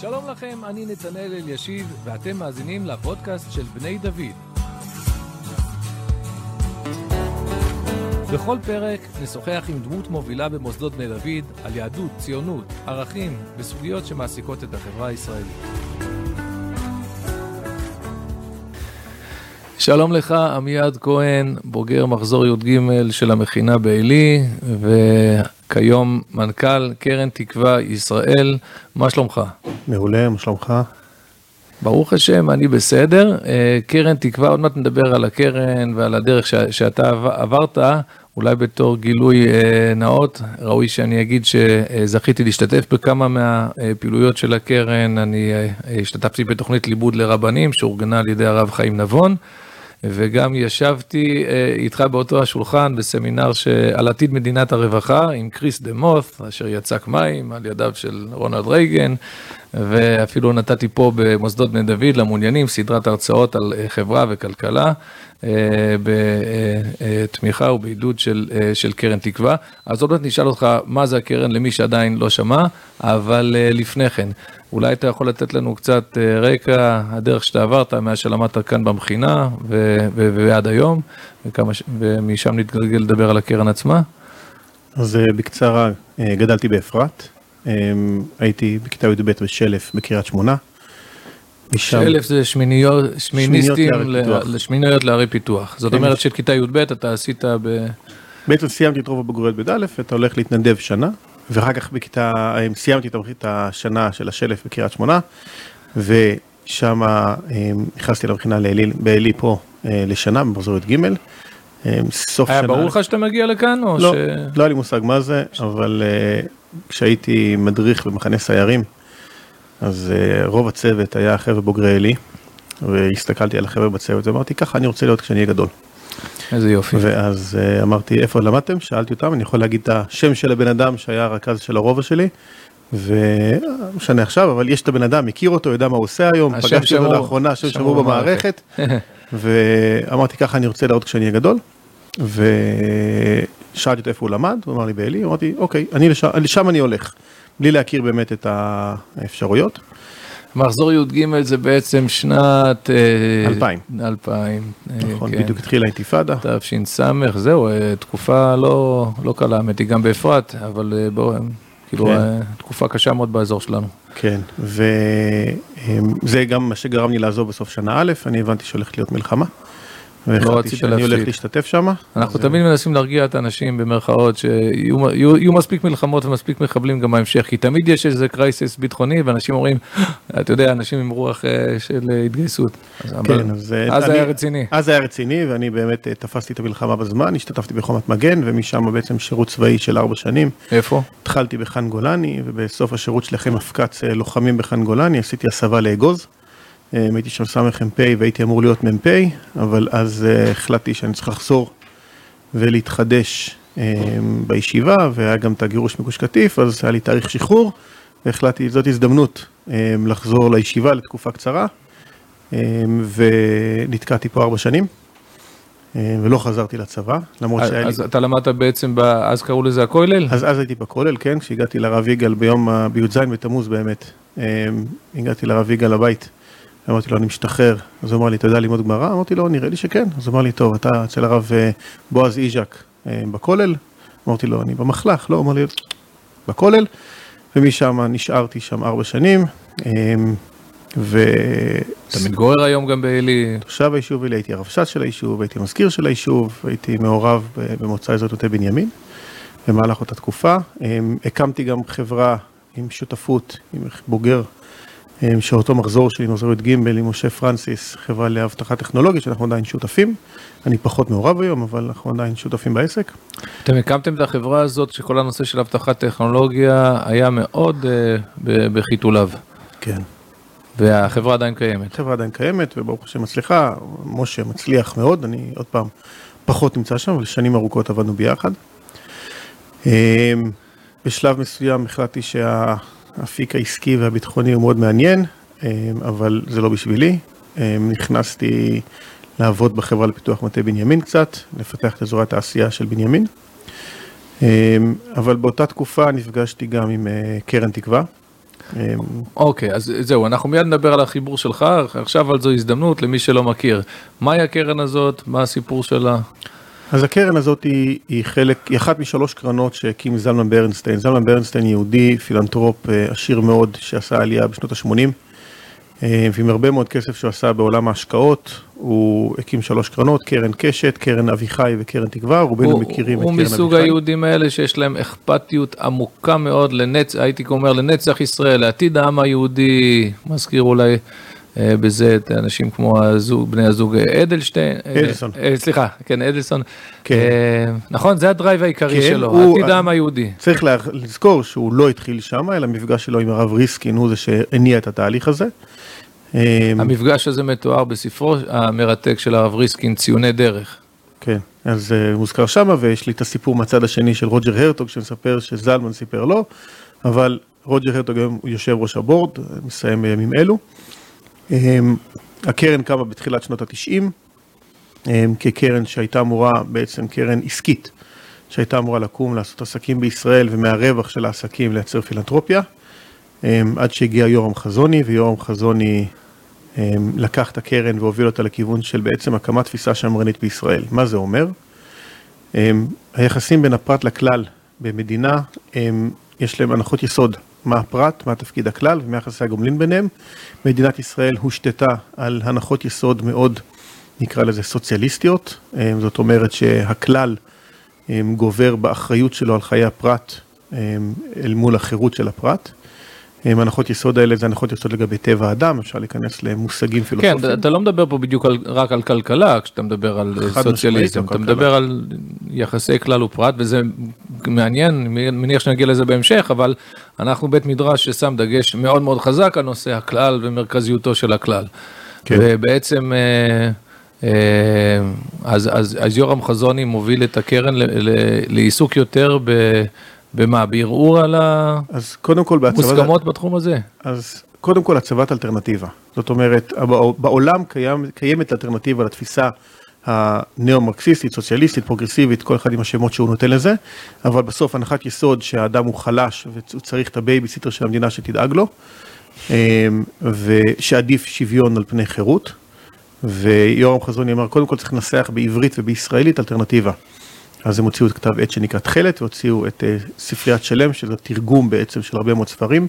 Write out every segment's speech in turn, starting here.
שלום לכם, אני נתנאל אלישיב, ואתם מאזינים לפודקאסט של בני דוד. בכל פרק נשוחח עם דמות מובילה במוסדות בני דוד על יהדות, ציונות, ערכים וסוגיות שמעסיקות את החברה הישראלית. שלום לך, עמיעד כהן, בוגר מחזור י"ג של המכינה בעלי, וכיום מנכ"ל קרן תקווה ישראל. מה שלומך? מעולה, מה שלומך? ברוך השם, אני בסדר. אה, קרן תקווה, עוד מעט נדבר על הקרן ועל הדרך ש, שאתה עברת, אולי בתור גילוי אה, נאות, ראוי שאני אגיד שזכיתי להשתתף בכמה מהפעילויות של הקרן, אני אה, השתתפתי בתוכנית לימוד לרבנים שאורגנה על ידי הרב חיים נבון. וגם ישבתי איתך באותו השולחן בסמינר על עתיד מדינת הרווחה עם קריס דה מות, אשר יצק מים על ידיו של רונלד רייגן, ואפילו נתתי פה במוסדות בני דוד למעוניינים סדרת הרצאות על אה, חברה וכלכלה, אה, בתמיכה ובעידוד של, אה, של קרן תקווה. אז עוד מעט נשאל אותך מה זה הקרן למי שעדיין לא שמע, אבל לפני כן, אולי אתה יכול לתת לנו קצת רקע, הדרך שאתה עברת מאז שלמדת כאן במכינה ועד היום, וכמה, ומשם נתגלגל לדבר על הקרן עצמה. אז בקצרה, גדלתי באפרת. אמ, הייתי בכיתה י"ב בשלף בקריית שמונה. שלף זה שמיניסטים לשמיניות לערי פיתוח. זאת כן. אומרת שכיתה י"ב אתה עשית ב... בעצם סיימתי את רוב הבגרויות בא', אתה הולך להתנדב שנה, ואחר כך בכיתה, אמ, סיימתי את השנה של השלף בקריית שמונה, ושם אמ, נכנסתי למכינה בעלי פה אה, לשנה, במחזוריות ג'. סוף היה שנה... היה ברור לך שאתה מגיע לכאן? לא, ש... לא היה לי מושג מה זה, אבל uh, כשהייתי מדריך במחנה סיירים, אז uh, רוב הצוות היה חבר'ה בוגרי עלי, והסתכלתי על החבר'ה בצוות ואמרתי, ככה אני רוצה להיות כשאני אהיה גדול. איזה יופי. ואז uh, אמרתי, איפה למדתם? שאלתי אותם, אני יכול להגיד את השם של הבן אדם שהיה הרכז של הרובע שלי, ולא משנה עכשיו, אבל יש את הבן אדם, מכיר אותו, יודע מה הוא עושה היום, פגשתי אותו לאחרונה, השם שמור במערכת, ואמרתי, ככה אני רוצה להיות כשאני אהיה גדול. ושאלתי אותו איפה הוא למד, הוא אמר לי בעלי, אמרתי, אוקיי, אני לשם, לשם אני הולך, בלי להכיר באמת את האפשרויות. מחזור י"ג זה בעצם שנת... 2000. אה, 2000. נכון, כן. בדיוק התחילה האינתיפאדה. תש"ס, זהו, אה, תקופה לא, לא קלה, האמת היא גם באפרת, אבל אה, בואו, כאילו, כן. תקופה קשה מאוד באזור שלנו. כן, וזה גם מה שגרם לי לעזוב בסוף שנה א', אני הבנתי שהולכת להיות מלחמה. לא רצית להפסיד. אני הולך להשתתף שם. אנחנו תמיד מנסים להרגיע את האנשים במרכאות, שיהיו מספיק מלחמות ומספיק מחבלים גם בהמשך, כי תמיד יש איזה קרייסס ביטחוני, ואנשים אומרים, אתה יודע, אנשים עם רוח אה, של התגייסות. כן, אז אז היה רציני. אז היה רציני, ואני באמת אה, תפסתי את המלחמה בזמן, השתתפתי בחומת מגן, ומשם בעצם שירות צבאי של ארבע שנים. איפה? התחלתי בחאן גולני, ובסוף השירות שלי מפקץ אה, לוחמים בחאן גולני, עשיתי הסבה לאגוז. אה, הייתי שם סמ"פ והייתי אמור להיות מ"פ, אבל אז uh, החלטתי שאני צריך לחזור ולהתחדש um, בישיבה, והיה גם את הגירוש מגוש קטיף, אז היה לי תאריך שחרור, והחלטתי, זאת הזדמנות לחזור לישיבה לתקופה קצרה, ונתקעתי פה ארבע שנים. ולא חזרתי לצבא, למרות שהיה לי... אז אתה למדת בעצם, אז קראו לזה הכולל? אז אז הייתי בכולל, כן, כשהגעתי לרב יגאל ביום, בי"ז בתמוז באמת, הגעתי לרב יגאל לבית. אמרתי לו, אני משתחרר. אז הוא אמר לי, אתה יודע ללמוד גמרא? אמרתי לו, נראה לי שכן. אז הוא אמר לי, טוב, אתה אצל הרב אה, בועז איז'ק אה, בכולל? אמרתי לו, אני במחלף. לא, הוא אמר לי, בכולל. ומשם נשארתי שם ארבע שנים. אה, ו... אתה מתגורר היום גם בעלי? תושב היישוב עלי, הייתי הרבש"ץ של היישוב, הייתי מזכיר של היישוב, הייתי מעורב במוצא אזור מטה בנימין במהלך אותה תקופה. הקמתי גם חברה עם שותפות, עם בוגר שאותו מחזור שלי, מחזור י"ג עם משה פרנסיס, חברה לאבטחה טכנולוגית, שאנחנו עדיין שותפים. אני פחות מעורב היום, אבל אנחנו עדיין שותפים בעסק. אתם הקמתם את החברה הזאת, שכל הנושא של אבטחת טכנולוגיה היה מאוד uh, בחיתוליו. כן. והחברה עדיין קיימת. החברה עדיין קיימת, וברוך השם מצליחה. משה מצליח מאוד, אני עוד פעם פחות נמצא שם, אבל שנים ארוכות עבדנו ביחד. אה, בשלב מסוים החלטתי שה... האפיק העסקי והביטחוני הוא מאוד מעניין, אה, אבל זה לא בשבילי. אה, נכנסתי לעבוד בחברה לפיתוח מטה בנימין קצת, לפתח את אזורי התעשייה של בנימין. אה, אבל באותה תקופה נפגשתי גם עם קרן תקווה. אוקיי, אז זהו, אנחנו מיד נדבר על החיבור שלך, עכשיו על זו הזדמנות למי שלא מכיר. מהי הקרן הזאת? מה הסיפור שלה? אז הקרן הזאת היא, היא חלק, היא אחת משלוש קרנות שהקים זלמן ברנסטיין. זלמן ברנסטיין יהודי, פילנטרופ אה, עשיר מאוד, שעשה עלייה בשנות ה-80, אה, ועם הרבה מאוד כסף שהוא עשה בעולם ההשקעות, הוא הקים שלוש קרנות, קרן קשת, קרן אבי חי וקרן תקווה, רובנו מכירים את קרן אביחי. הוא מסוג היהודים האלה שיש להם אכפתיות עמוקה מאוד לנצח, הייתי אומר לנצח ישראל, לעתיד העם היהודי, מזכיר אולי בזה את האנשים כמו הזוג, בני הזוג אדלשטיין, אה, אדלסון, סליחה, כן, אדלסון, כן. נכון, זה ה drive העיקרי כן, שלו, הוא, עתיד העם היהודי. צריך לזכור שהוא לא התחיל שם, אלא המפגש שלו עם הרב ריסקין הוא זה שהניע את התהליך הזה. אמ, המפגש הזה מתואר בספרו המרתק של הרב ריסקין, ציוני דרך. כן, אז אה, מוזכר שמה, ויש לי את הסיפור מהצד השני של רוג'ר הרטוג, שמספר שזלמן סיפר לו, אבל רוג'ר הרטוג היום הוא יושב ראש הבורד, מסיים בימים אלו. אמ, הקרן קמה בתחילת שנות התשעים, אמ, כקרן שהייתה אמורה, בעצם קרן עסקית, שהייתה אמורה לקום, לעשות עסקים בישראל, ומהרווח של העסקים לייצר פילנטרופיה. עד שהגיע יורם חזוני, ויורם חזוני לקח את הקרן והוביל אותה לכיוון של בעצם הקמת תפיסה שמרנית בישראל. מה זה אומר? היחסים בין הפרט לכלל במדינה, יש להם הנחות יסוד, מה הפרט, מה תפקיד הכלל ומה יחסי הגומלין ביניהם. מדינת ישראל הושתתה על הנחות יסוד מאוד, נקרא לזה סוציאליסטיות, זאת אומרת שהכלל גובר באחריות שלו על חיי הפרט אל מול החירות של הפרט. הנחות יסוד האלה זה הנחות יסוד לגבי טבע האדם, אפשר להיכנס למושגים פילוסופיים. כן, אתה לא מדבר פה בדיוק על, רק על כלכלה, כשאתה מדבר על סוציאליזם, אתה מדבר על יחסי כלל ופרט, וזה מעניין, מניח שנגיע לזה בהמשך, אבל אנחנו בית מדרש ששם דגש מאוד מאוד חזק על נושא הכלל ומרכזיותו של הכלל. כן. ובעצם... אה, אה, אז, אז, אז יורם חזוני מוביל את הקרן לעיסוק יותר ב... במה? בערעור על המוסכמות בתחום הזה? אז קודם כל הצבת אלטרנטיבה. זאת אומרת, בעולם קיים, קיימת אלטרנטיבה לתפיסה הנאו-מרקסיסטית, סוציאליסטית, פרוגרסיבית, כל אחד עם השמות שהוא נותן לזה, אבל בסוף הנחת יסוד שהאדם הוא חלש והוא צריך את הבייביסיטר של המדינה שתדאג לו, אמ, ושעדיף שוויון על פני חירות. ויורם חזוני אמר, קודם כל צריך לנסח בעברית ובישראלית אלטרנטיבה. אז הם הוציאו את כתב עת שנקרא תכלת, והוציאו את אה, ספריית שלם, שזה תרגום בעצם של הרבה מאוד ספרים.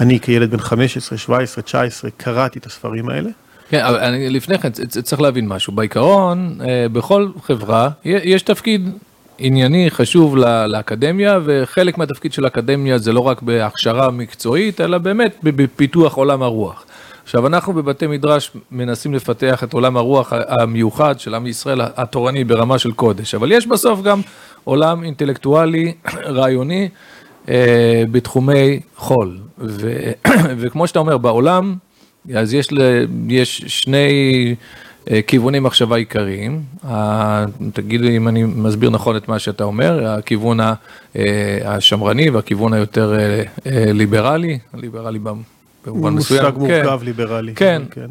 אני כילד בן 15, 17, 19, קראתי את הספרים האלה. כן, אבל אני, לפני כן צריך להבין משהו. בעיקרון, אה, בכל חברה יש תפקיד ענייני חשוב לאקדמיה, וחלק מהתפקיד של האקדמיה זה לא רק בהכשרה מקצועית, אלא באמת בפיתוח עולם הרוח. עכשיו, אנחנו בבתי מדרש מנסים לפתח את עולם הרוח המיוחד של עם ישראל התורני ברמה של קודש, אבל יש בסוף גם עולם אינטלקטואלי, רעיוני, אה, בתחומי חול. ו, וכמו שאתה אומר, בעולם, אז יש, יש שני אה, כיווני מחשבה עיקריים. תגיד לי אם אני מסביר נכון את מה שאתה אומר, הכיוון אה, השמרני והכיוון היותר ליברלי, ליברלי במובן מסוים. מושג מורכב, כן. ליברלי. כן. כן.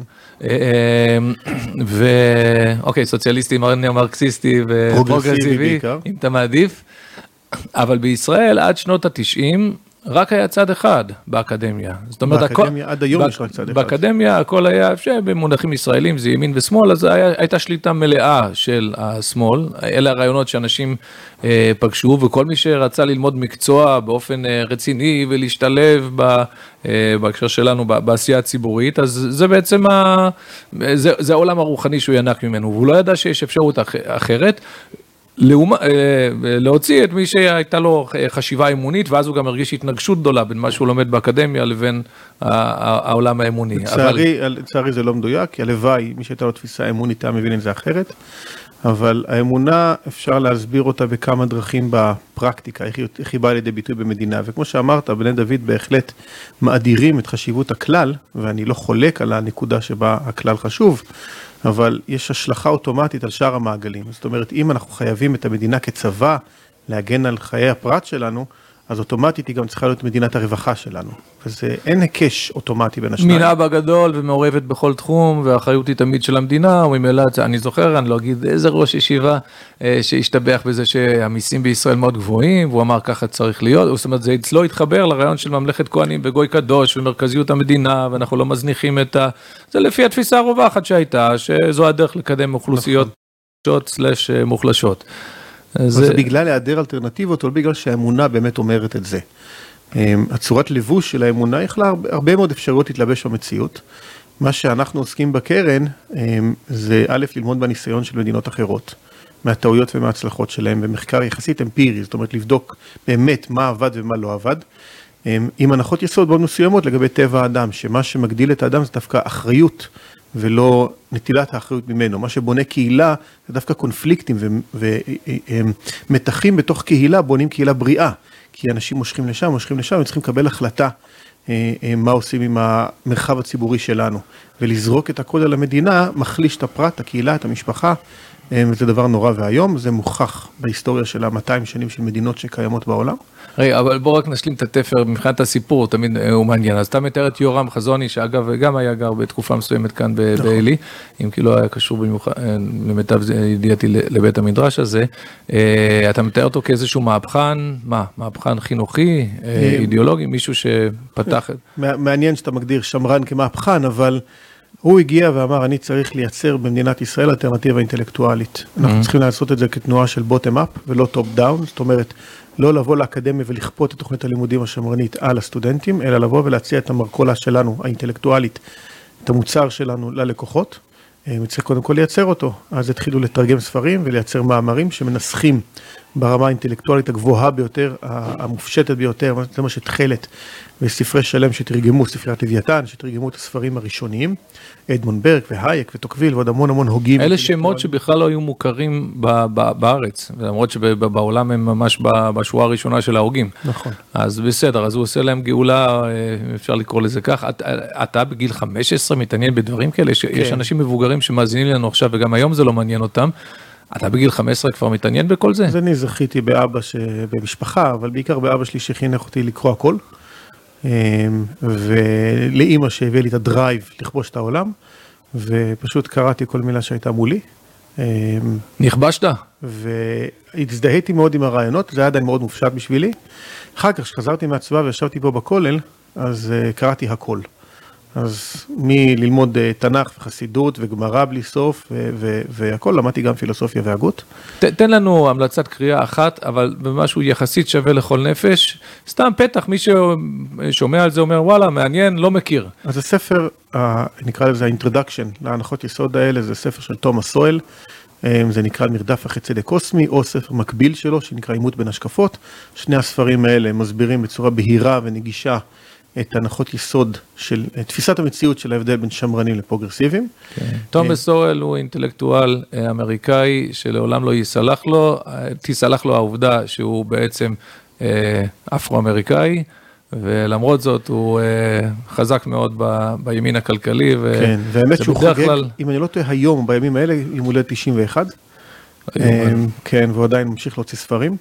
ואוקיי, סוציאליסטי, נאו-מרקסיסטי ופרוגרסיבי, אם אתה מעדיף. אבל בישראל עד שנות התשעים רק היה צד אחד באקדמיה. זאת אומרת, באקדמיה הכל, עד היום יש רק צד אחד. באקדמיה הכל היה, במונחים ישראלים זה ימין ושמאל, אז היה, הייתה שליטה מלאה של השמאל. אלה הרעיונות שאנשים אה, פגשו, וכל מי שרצה ללמוד מקצוע באופן אה, רציני ולהשתלב ב, אה, בהקשר שלנו בעשייה הציבורית, אז זה בעצם, ה, זה, זה העולם הרוחני שהוא ינק ממנו, והוא לא ידע שיש אפשרות אח, אחרת. אה, להוציא את מי שהייתה לו חשיבה אמונית, ואז הוא גם הרגיש התנגשות גדולה בין מה שהוא לומד באקדמיה לבין העולם האמוני. לצערי, אבל... לצערי זה לא מדויק, כי הלוואי, מי שהייתה לו תפיסה אמונית היה מבין את זה אחרת, אבל האמונה, אפשר להסביר אותה בכמה דרכים בפרקטיקה, איך היא, איך היא באה לידי ביטוי במדינה, וכמו שאמרת, בני דוד בהחלט מאדירים את חשיבות הכלל, ואני לא חולק על הנקודה שבה הכלל חשוב. אבל יש השלכה אוטומטית על שאר המעגלים. זאת אומרת, אם אנחנו חייבים את המדינה כצבא להגן על חיי הפרט שלנו, אז אוטומטית היא גם צריכה להיות מדינת הרווחה שלנו. וזה, אין היקש אוטומטי בין השניים. מין אבא גדול ומעורבת בכל תחום, והאחריות היא תמיד של המדינה, וממילא, אני זוכר, אני לא אגיד איזה ראש ישיבה אה, שהשתבח בזה שהמיסים בישראל מאוד גבוהים, והוא אמר ככה צריך להיות, זאת אומרת, זה אצלו התחבר לרעיון של ממלכת כהנים וגוי קדוש ומרכזיות המדינה, ואנחנו לא מזניחים את ה... זה לפי התפיסה הרווחת שהייתה, שזו הדרך לקדם אוכלוסיות אה, מוחלשות. זה... בגלל היעדר אלטרנטיבות, או בגלל שהאמונה באמת אומרת את זה. אמ, הצורת לבוש של האמונה יכלה הרבה, הרבה מאוד אפשרויות להתלבש במציאות. מה שאנחנו עוסקים בקרן אמ, זה א', ללמוד בניסיון של מדינות אחרות, מהטעויות ומההצלחות שלהם, במחקר יחסית אמפירי, זאת אומרת לבדוק באמת מה עבד ומה לא עבד, אמ, עם הנחות יסוד מאוד מסוימות לגבי טבע האדם, שמה שמגדיל את האדם זה דווקא אחריות ולא נטילת האחריות ממנו. מה שבונה קהילה זה דווקא קונפליקטים ומתחים בתוך קהילה בונים קהילה בריאה. כי אנשים מושכים לשם, מושכים לשם, הם צריכים לקבל החלטה אה, אה, מה עושים עם המרחב הציבורי שלנו. ולזרוק את הכל על המדינה מחליש את הפרט, הקהילה, את המשפחה, וזה דבר נורא ואיום, זה מוכח בהיסטוריה של ה-200 שנים של מדינות שקיימות בעולם. רגע, אבל בוא רק נשלים את התפר מבחינת הסיפור, תמיד אה, הוא מעניין. אז אתה מתאר את יורם חזוני, שאגב גם היה גר בתקופה מסוימת כאן נכון. בעלי, אם כי לא היה קשור במיוחד, אה, למיטב ידיעתי לבית המדרש הזה. אתה מתאר אותו כאיזשהו מהפכן, מה, מהפכן חינוכי, אידיאולוגי, מישהו שפתח... מעניין שאתה מגדיר שמרן כמהפכן, אבל... הוא הגיע ואמר, אני צריך לייצר במדינת ישראל אלטרנטיבה אינטלקטואלית. Mm-hmm. אנחנו צריכים לעשות את זה כתנועה של bottom up ולא top down, זאת אומרת, לא לבוא לאקדמיה ולכפות את תוכנית הלימודים השמרנית על הסטודנטים, אלא לבוא ולהציע את המרכולה שלנו, האינטלקטואלית, את המוצר שלנו ללקוחות. צריך קודם כל לייצר אותו. אז התחילו לתרגם ספרים ולייצר מאמרים שמנסחים ברמה האינטלקטואלית הגבוהה ביותר, המופשטת ביותר, זה מה שתכלת וספרי שלם שתרגמו, ספריית לוויתן, שתרגמו את הספרים הראשוניים, אדמון ברק והייק וטוקוויל ועוד המון המון הוגים. אלה שמות שבכלל לא היו מוכרים בארץ, למרות שבעולם הם ממש בשורה הראשונה של ההוגים. נכון. אז בסדר, אז הוא עושה להם גאולה, אה, אפשר לקרוא לזה כך. אתה בגיל 15 מתעניין בדברים כאלה? יש כן. אנשים מבוגרים שמאזינים לנו עכשיו וגם היום זה לא מעניין אותם. אתה בגיל 15 כבר מתעניין בכל זה? אז אני זכיתי באבא במשפחה, אבל בעיקר באבא שלי שחינך אותי לקרוא הכל. אמ, ולאימא שהביאה לי את הדרייב לכבוש את העולם, ופשוט קראתי כל מילה שהייתה מולי. אמ, נכבשת? והזדהיתי מאוד עם הרעיונות, זה היה עדיין מאוד מופשט בשבילי. אחר כך, כשחזרתי מהצבא וישבתי פה בכולל, אז אה, קראתי הכל. אז מללמוד אה, תנ"ך וחסידות וגמרא בלי סוף והכל, למדתי גם פילוסופיה והגות. תן לנו המלצת קריאה אחת, אבל במשהו יחסית שווה לכל נפש. סתם פתח, מי ששומע על זה אומר, וואלה, מעניין, לא מכיר. אז הספר, נקרא לזה ה-introduction להנחות יסוד האלה, זה ספר של תומאס סואל. אה, זה נקרא מרדף אחרי צדק קוסמי, או ספר מקביל שלו, שנקרא עימות בין השקפות. שני הספרים האלה מסבירים בצורה בהירה ונגישה. את הנחות יסוד של תפיסת המציאות של ההבדל בין שמרנים לפרוגרסיביים. כן. תומס אה, סורל הוא אינטלקטואל אה, אמריקאי שלעולם לא יסלח לו, אה, תסלח לו העובדה שהוא בעצם אפרו-אמריקאי. ולמרות זאת הוא חזק מאוד ב, בימין הכלכלי. כן, והאמת שהוא חוגג, כלל... אם אני לא טועה היום, בימים האלה, יום הולדת 91. כן, והוא עדיין ממשיך להוציא ספרים.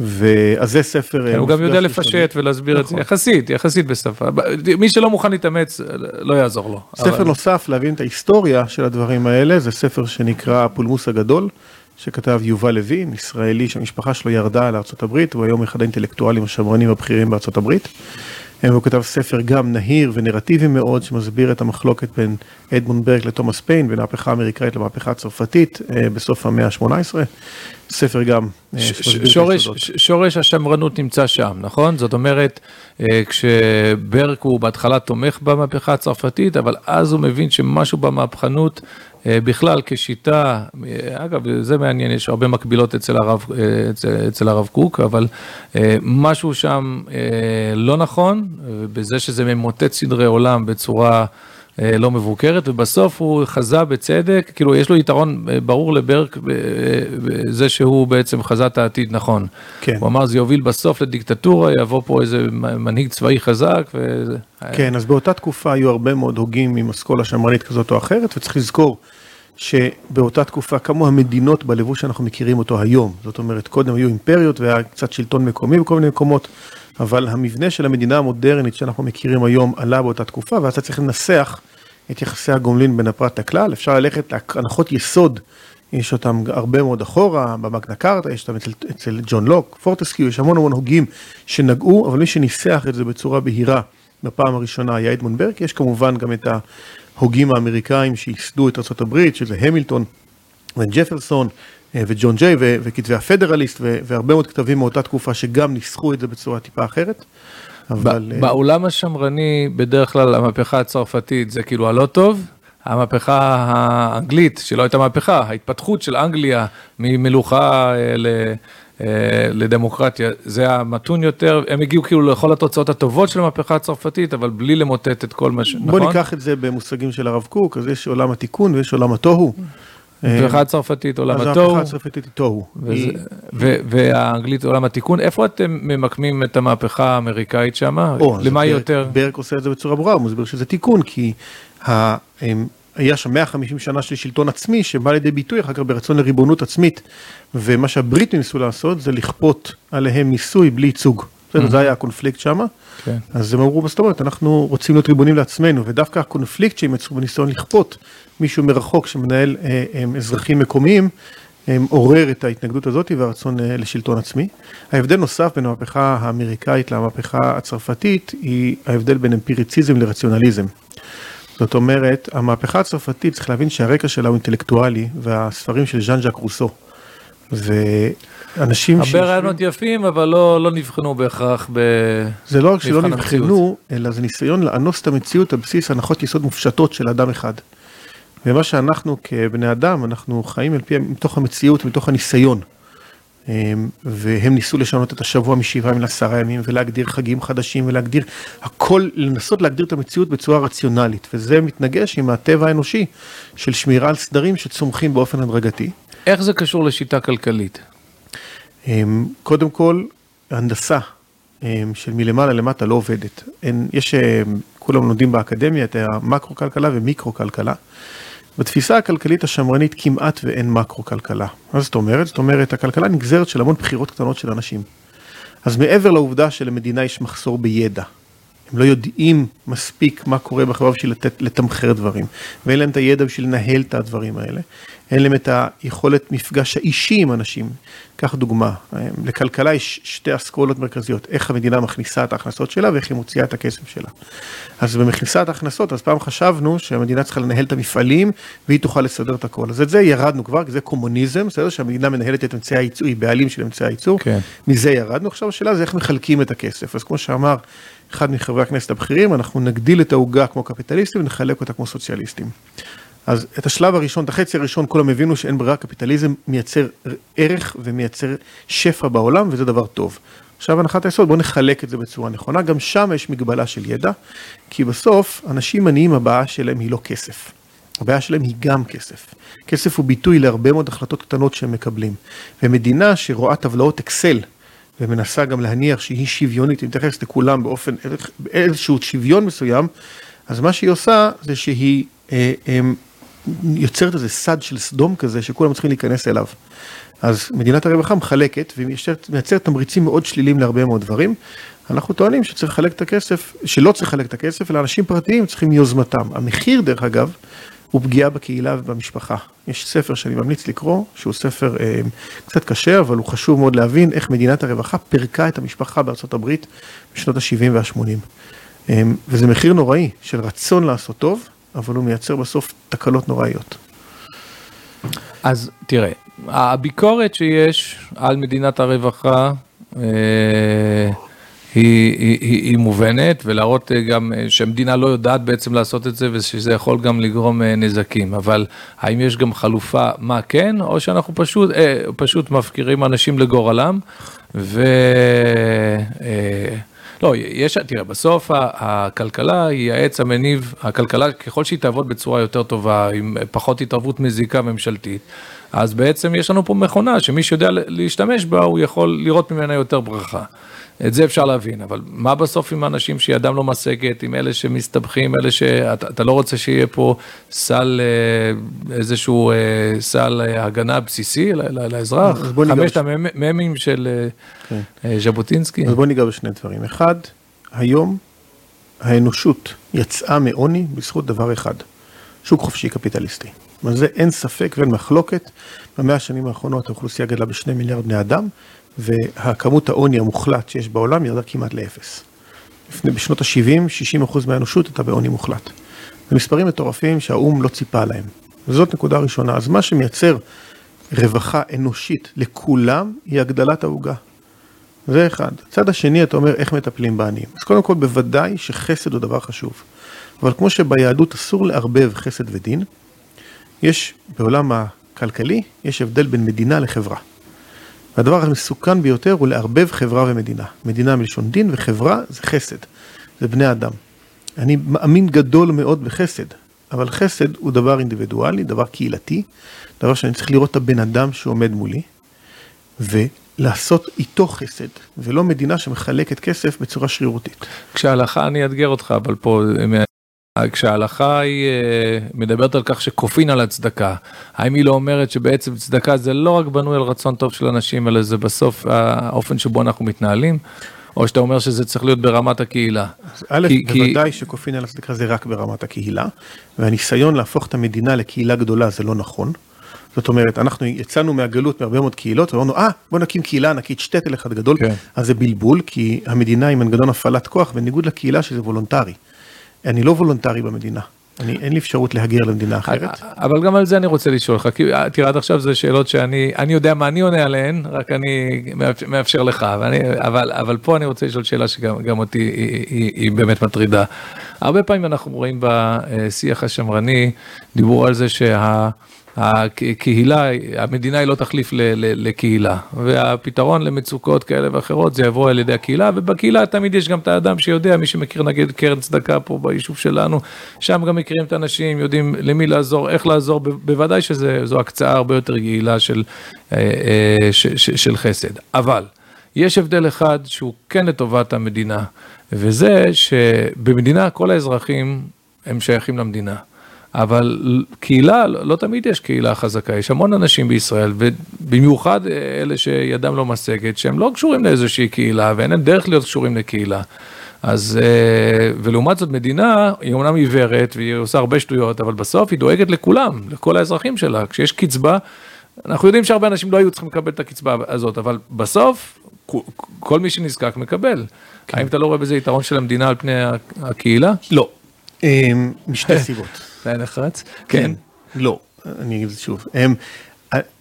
ואז זה ספר... כן, הוא גם יודע לפשט ולהסביר את זה נכון. יחסית, יחסית בשפה. מי שלא מוכן להתאמץ, לא יעזור לו. ספר נוסף להבין את ההיסטוריה של הדברים האלה, זה ספר שנקרא הפולמוס הגדול, שכתב יובל לוין, ישראלי שהמשפחה שלו ירדה לארה"ב, הוא היום אחד האינטלקטואלים השמרנים הבכירים בארה"ב. והוא כתב ספר גם נהיר ונרטיבי מאוד, שמסביר את המחלוקת בין אדמונד ברק לתומאס פיין, בין המהפכה האמריקאית למהפכה הצרפתית אה, בסוף המאה ה-18. ספר גם. אה, שורש, שורש השמרנות נמצא שם, נכון? זאת אומרת, אה, כשברק הוא בהתחלה תומך במהפכה הצרפתית, אבל אז הוא מבין שמשהו במהפכנות אה, בכלל כשיטה, אגב, זה מעניין, יש הרבה מקבילות אצל הרב, אצל, אצל הרב קוק, אבל משהו שם לא נכון, בזה שזה ממוטט סדרי עולם בצורה... אה, לא מבוקרת, ובסוף הוא חזה בצדק, כאילו יש לו יתרון אה, ברור לברק בזה שהוא בעצם חזה את העתיד נכון. כן. הוא אמר זה יוביל בסוף לדיקטטורה, יבוא פה איזה מנהיג צבאי חזק. וזה... כן, אז באותה תקופה היו הרבה מאוד הוגים עם אסכולה שמרנית כזאת או אחרת, וצריך לזכור שבאותה תקופה קמו המדינות בלבוש שאנחנו מכירים אותו היום. זאת אומרת, קודם היו אימפריות והיה קצת שלטון מקומי בכל מיני מקומות, אבל המבנה של המדינה המודרנית שאנחנו מכירים היום עלה באותה תקופה, ואז אתה צריך לנסח את יחסי הגומלין בין הפרט לכלל. אפשר ללכת להנחות יסוד, יש אותם הרבה מאוד אחורה, במגנה קארטה, יש אותם אצל, אצל ג'ון לוק, פורטסקיו, יש המון המון הוגים שנגעו, אבל מי שניסח את זה בצורה בהירה בפעם הראשונה היה אדמונד ברק, יש כמובן גם את ההוגים האמריקאים שייסדו את ארה"ב, שזה המילטון וג'פרסון וג'ון ג'יי וכתבי הפדרליסט והרבה מאוד כתבים מאותה תקופה שגם ניסחו את זה בצורה טיפה אחרת. אבל... אה, בעולם השמרני בדרך כלל המהפכה הצרפתית זה כאילו הלא טוב, המהפכה האנגלית שלא הייתה מהפכה, ההתפתחות של אנגליה ממלוכה אה, ל... לדמוקרטיה, זה המתון יותר, הם הגיעו כאילו לכל התוצאות הטובות של המהפכה הצרפתית, אבל בלי למוטט את כל מה ש... בוא נכון? ניקח את זה במושגים של הרב קוק, אז יש עולם התיקון ויש עולם התוהו. המהפכה הצרפתית עולם התוהו. המהפכה הצרפתית היא תוהו. והאנגלית עולם התיקון. איפה אתם ממקמים את המהפכה האמריקאית שם? למה יותר? ברק עושה את זה בצורה ברורה, הוא מסביר שזה תיקון, כי היה שם 150 שנה של שלטון עצמי שבא לידי ביטוי אחר כך ברצון לריבונות עצמית, ומה שהבריטים ניסו לעשות זה לכפות עליהם מיסוי בלי ייצוג. בסדר, זה היה הקונפליקט שם, כן. אז הם אמרו, זאת אומרת, אנחנו רוצים להיות ריבונים לעצמנו, ודווקא הקונפליקט שהם יצרו בניסיון לכפות מישהו מרחוק שמנהל אה, אה, אזרחים מקומיים, עורר את ההתנגדות הזאת והרצון אה, לשלטון עצמי. ההבדל נוסף בין המהפכה האמריקאית למהפכה הצרפתית, היא ההבדל בין אמפיריציזם לרציונליזם. זאת אומרת, המהפכה הצרפתית, צריך להבין שהרקע שלה הוא אינטלקטואלי, והספרים של ז'אן ז'אק רוסו. ואנשים... הרבה רעיונות יפים, אבל לא, לא נבחנו בהכרח ב... זה לא רק שלא נבחנו, אלא זה ניסיון לאנוס את המציאות על בסיס הנחות יסוד מופשטות של אדם אחד. ומה שאנחנו כבני אדם, אנחנו חיים על פי, מתוך המציאות, מתוך הניסיון. אמ, והם ניסו לשנות את השבוע משבעה ימים לעשרה ימים, ולהגדיר חגים חדשים, ולהגדיר הכל, לנסות להגדיר את המציאות בצורה רציונלית, וזה מתנגש עם הטבע האנושי של שמירה על סדרים שצומחים באופן הדרגתי. איך זה קשור לשיטה כלכלית? אמ, קודם כל, הנדסה אמ, של מלמעלה למטה לא עובדת. אין, יש, כולם לומדים באקדמיה את המקרו-כלכלה ומיקרו-כלכלה. בתפיסה הכלכלית השמרנית כמעט ואין מקרו-כלכלה. מה זאת אומרת? זאת אומרת, הכלכלה נגזרת של המון בחירות קטנות של אנשים. אז מעבר לעובדה שלמדינה יש מחסור בידע, הם לא יודעים מספיק מה קורה בחברה בשביל לתת, לתמחר דברים, ואין להם את הידע בשביל לנהל את הדברים האלה. אין להם את היכולת מפגש האישי עם אנשים. קח דוגמה, לכלכלה יש שתי אסכולות מרכזיות, איך המדינה מכניסה את ההכנסות שלה ואיך היא מוציאה את הכסף שלה. אז במכניסת ההכנסות, אז פעם חשבנו שהמדינה צריכה לנהל את המפעלים והיא תוכל לסדר את הכל. אז את זה ירדנו כבר, זה קומוניזם, בסדר? שהמדינה מנהלת את אמצעי הייצור, היא בעלים של אמצעי הייצור, כן. מזה ירדנו. עכשיו השאלה זה איך מחלקים את הכסף. אז כמו שאמר אחד מחברי הכנסת הבכירים, אנחנו נגדיל את העוגה כמו קפיטליסטים ונחלק אותה כמו סוציאליסטים. אז את השלב הראשון, את החצי הראשון, כולם הבינו שאין ברירה, קפיטליזם מייצר ערך ומייצר שפע בעולם, וזה דבר טוב. עכשיו הנחת היסוד, בואו נחלק את זה בצורה נכונה, גם שם יש מגבלה של ידע, כי בסוף אנשים עניים הבעיה שלהם היא לא כסף. הבעיה שלהם היא גם כסף. כסף הוא ביטוי להרבה מאוד החלטות קטנות שהם מקבלים. ומדינה שרואה טבלאות אקסל ומנסה גם להניח שהיא שוויונית, היא מתייחסת לכולם באופן, איזשהו שוויון מסוים, אז מה שהיא עושה זה שהיא אה, אה, יוצרת איזה סד של סדום כזה שכולם צריכים להיכנס אליו. אז מדינת הרווחה מחלקת ומייצרת תמריצים מאוד שליליים להרבה מאוד דברים. אנחנו טוענים שצריך לחלק את הכסף, שלא צריך לחלק את הכסף, אלא אנשים פרטיים צריכים מיוזמתם. המחיר, דרך אגב, הוא פגיעה בקהילה ובמשפחה. יש ספר שאני ממליץ לקרוא, שהוא ספר אה, קצת קשה, אבל הוא חשוב מאוד להבין איך מדינת הרווחה פירקה את המשפחה בארצות הברית בשנות ה-70 וה-80. אה, וזה מחיר נוראי של רצון לעשות טוב, אבל הוא מייצר בסוף תקלות נוראיות. אז תראה, הביקורת שיש על מדינת הרווחה אה, היא, היא, היא, מובנת, ולהראות אה, גם אה, שהמדינה לא יודעת בעצם לעשות את זה, ושזה יכול גם לגרום אה, נזקים. אבל האם יש גם חלופה מה כן, או שאנחנו פשוט, אה, פשוט מפקירים אנשים לגורלם, ו... אה, לא, יש, תראה, בסוף הכלכלה היא העץ המניב, הכלכלה, ככל שהיא תעבוד בצורה יותר טובה, עם פחות התערבות מזיקה ממשלתית, אז בעצם יש לנו פה מכונה שמי שיודע להשתמש בה, הוא יכול לראות ממנה יותר ברכה. את זה אפשר להבין, אבל מה בסוף עם האנשים שידם לא משגת, עם אלה שמסתבכים, אלה שאתה לא רוצה שיהיה פה סל, אה, איזשהו אה, סל אה, הגנה בסיסי לאזרח? חמשת המ"מים של כן. ז'בוטינסקי. אז בוא ניגע בשני דברים. אחד, היום האנושות יצאה מעוני בזכות דבר אחד, שוק חופשי קפיטליסטי. על זה אין ספק ואין מחלוקת. במאה השנים האחרונות האוכלוסייה גדלה בשני מיליארד בני אדם, והכמות העוני המוחלט שיש בעולם ירדה כמעט לאפס. לפני, בשנות ה-70, 60% מהאנושות הייתה בעוני מוחלט. זה מספרים מטורפים שהאו"ם לא ציפה להם. וזאת נקודה ראשונה. אז מה שמייצר רווחה אנושית לכולם, היא הגדלת העוגה. זה אחד. הצד השני, אתה אומר, איך מטפלים בעניים. אז קודם כל, בוודאי שחסד הוא דבר חשוב. אבל כמו שביהדות אסור לערבב חסד ודין, יש בעולם הכלכלי, יש הבדל בין מדינה לחברה. והדבר המסוכן ביותר הוא לערבב חברה ומדינה. מדינה מלשון דין וחברה זה חסד, זה בני אדם. אני מאמין גדול מאוד בחסד, אבל חסד הוא דבר אינדיבידואלי, דבר קהילתי, דבר שאני צריך לראות את הבן אדם שעומד מולי, ולעשות איתו חסד, ולא מדינה שמחלקת כסף בצורה שרירותית. כשההלכה, אני אאתגר אותך, אבל פה כשההלכה היא אה, מדברת על כך שכופין על הצדקה, האם היא לא אומרת שבעצם צדקה זה לא רק בנוי על רצון טוב של אנשים, אלא זה בסוף האופן שבו אנחנו מתנהלים? או שאתה אומר שזה צריך להיות ברמת הקהילה? א', בוודאי. שכופין על הצדקה זה רק ברמת הקהילה, והניסיון להפוך את המדינה לקהילה גדולה זה לא נכון. זאת אומרת, אנחנו יצאנו מהגלות מהרבה מאוד קהילות, ואמרנו, אה, בוא נקים קהילה ענקית, שטטל אחד גדול, כן. אז זה בלבול, כי המדינה היא מנגנון הפעלת כוח, בניגוד לקהילה שזה וולונטרי. אני לא וולונטרי במדינה. אני, אין לי אפשרות להגר למדינה אחרת. אבל גם על זה אני רוצה לשאול לך, כי תראה עד עכשיו זה שאלות שאני, אני יודע מה אני עונה עליהן, רק אני מאפשר לך, ואני, אבל, אבל פה אני רוצה לשאול שאלה שגם אותי היא, היא, היא באמת מטרידה. הרבה פעמים אנחנו רואים בשיח השמרני, דיבור על זה שה... הקהילה, המדינה היא לא תחליף לקהילה, והפתרון למצוקות כאלה ואחרות זה יבוא על ידי הקהילה, ובקהילה תמיד יש גם את האדם שיודע, מי שמכיר נגיד קרן צדקה פה ביישוב שלנו, שם גם מכירים את האנשים, יודעים למי לעזור, איך לעזור, בוודאי שזו הקצאה הרבה יותר יעילה של, אה, אה, של חסד. אבל יש הבדל אחד שהוא כן לטובת המדינה, וזה שבמדינה כל האזרחים הם שייכים למדינה. אבל קהילה, לא, לא תמיד יש קהילה חזקה, יש המון אנשים בישראל, ובמיוחד אלה שידם לא משגת, שהם לא קשורים לאיזושהי קהילה, ואין להם דרך להיות קשורים לקהילה. אז, אה, ולעומת זאת מדינה, היא אומנם עיוורת, והיא עושה הרבה שטויות, אבל בסוף היא דואגת לכולם, לכל האזרחים שלה. כשיש קצבה, אנחנו יודעים שהרבה אנשים לא היו צריכים לקבל את הקצבה הזאת, אבל בסוף, כל מי שנזקק מקבל. כן. האם אתה לא רואה בזה יתרון של המדינה על פני הקהילה? לא, משתי סיבות. זה היה נחרץ? כן. לא, אני אגיד את זה שוב.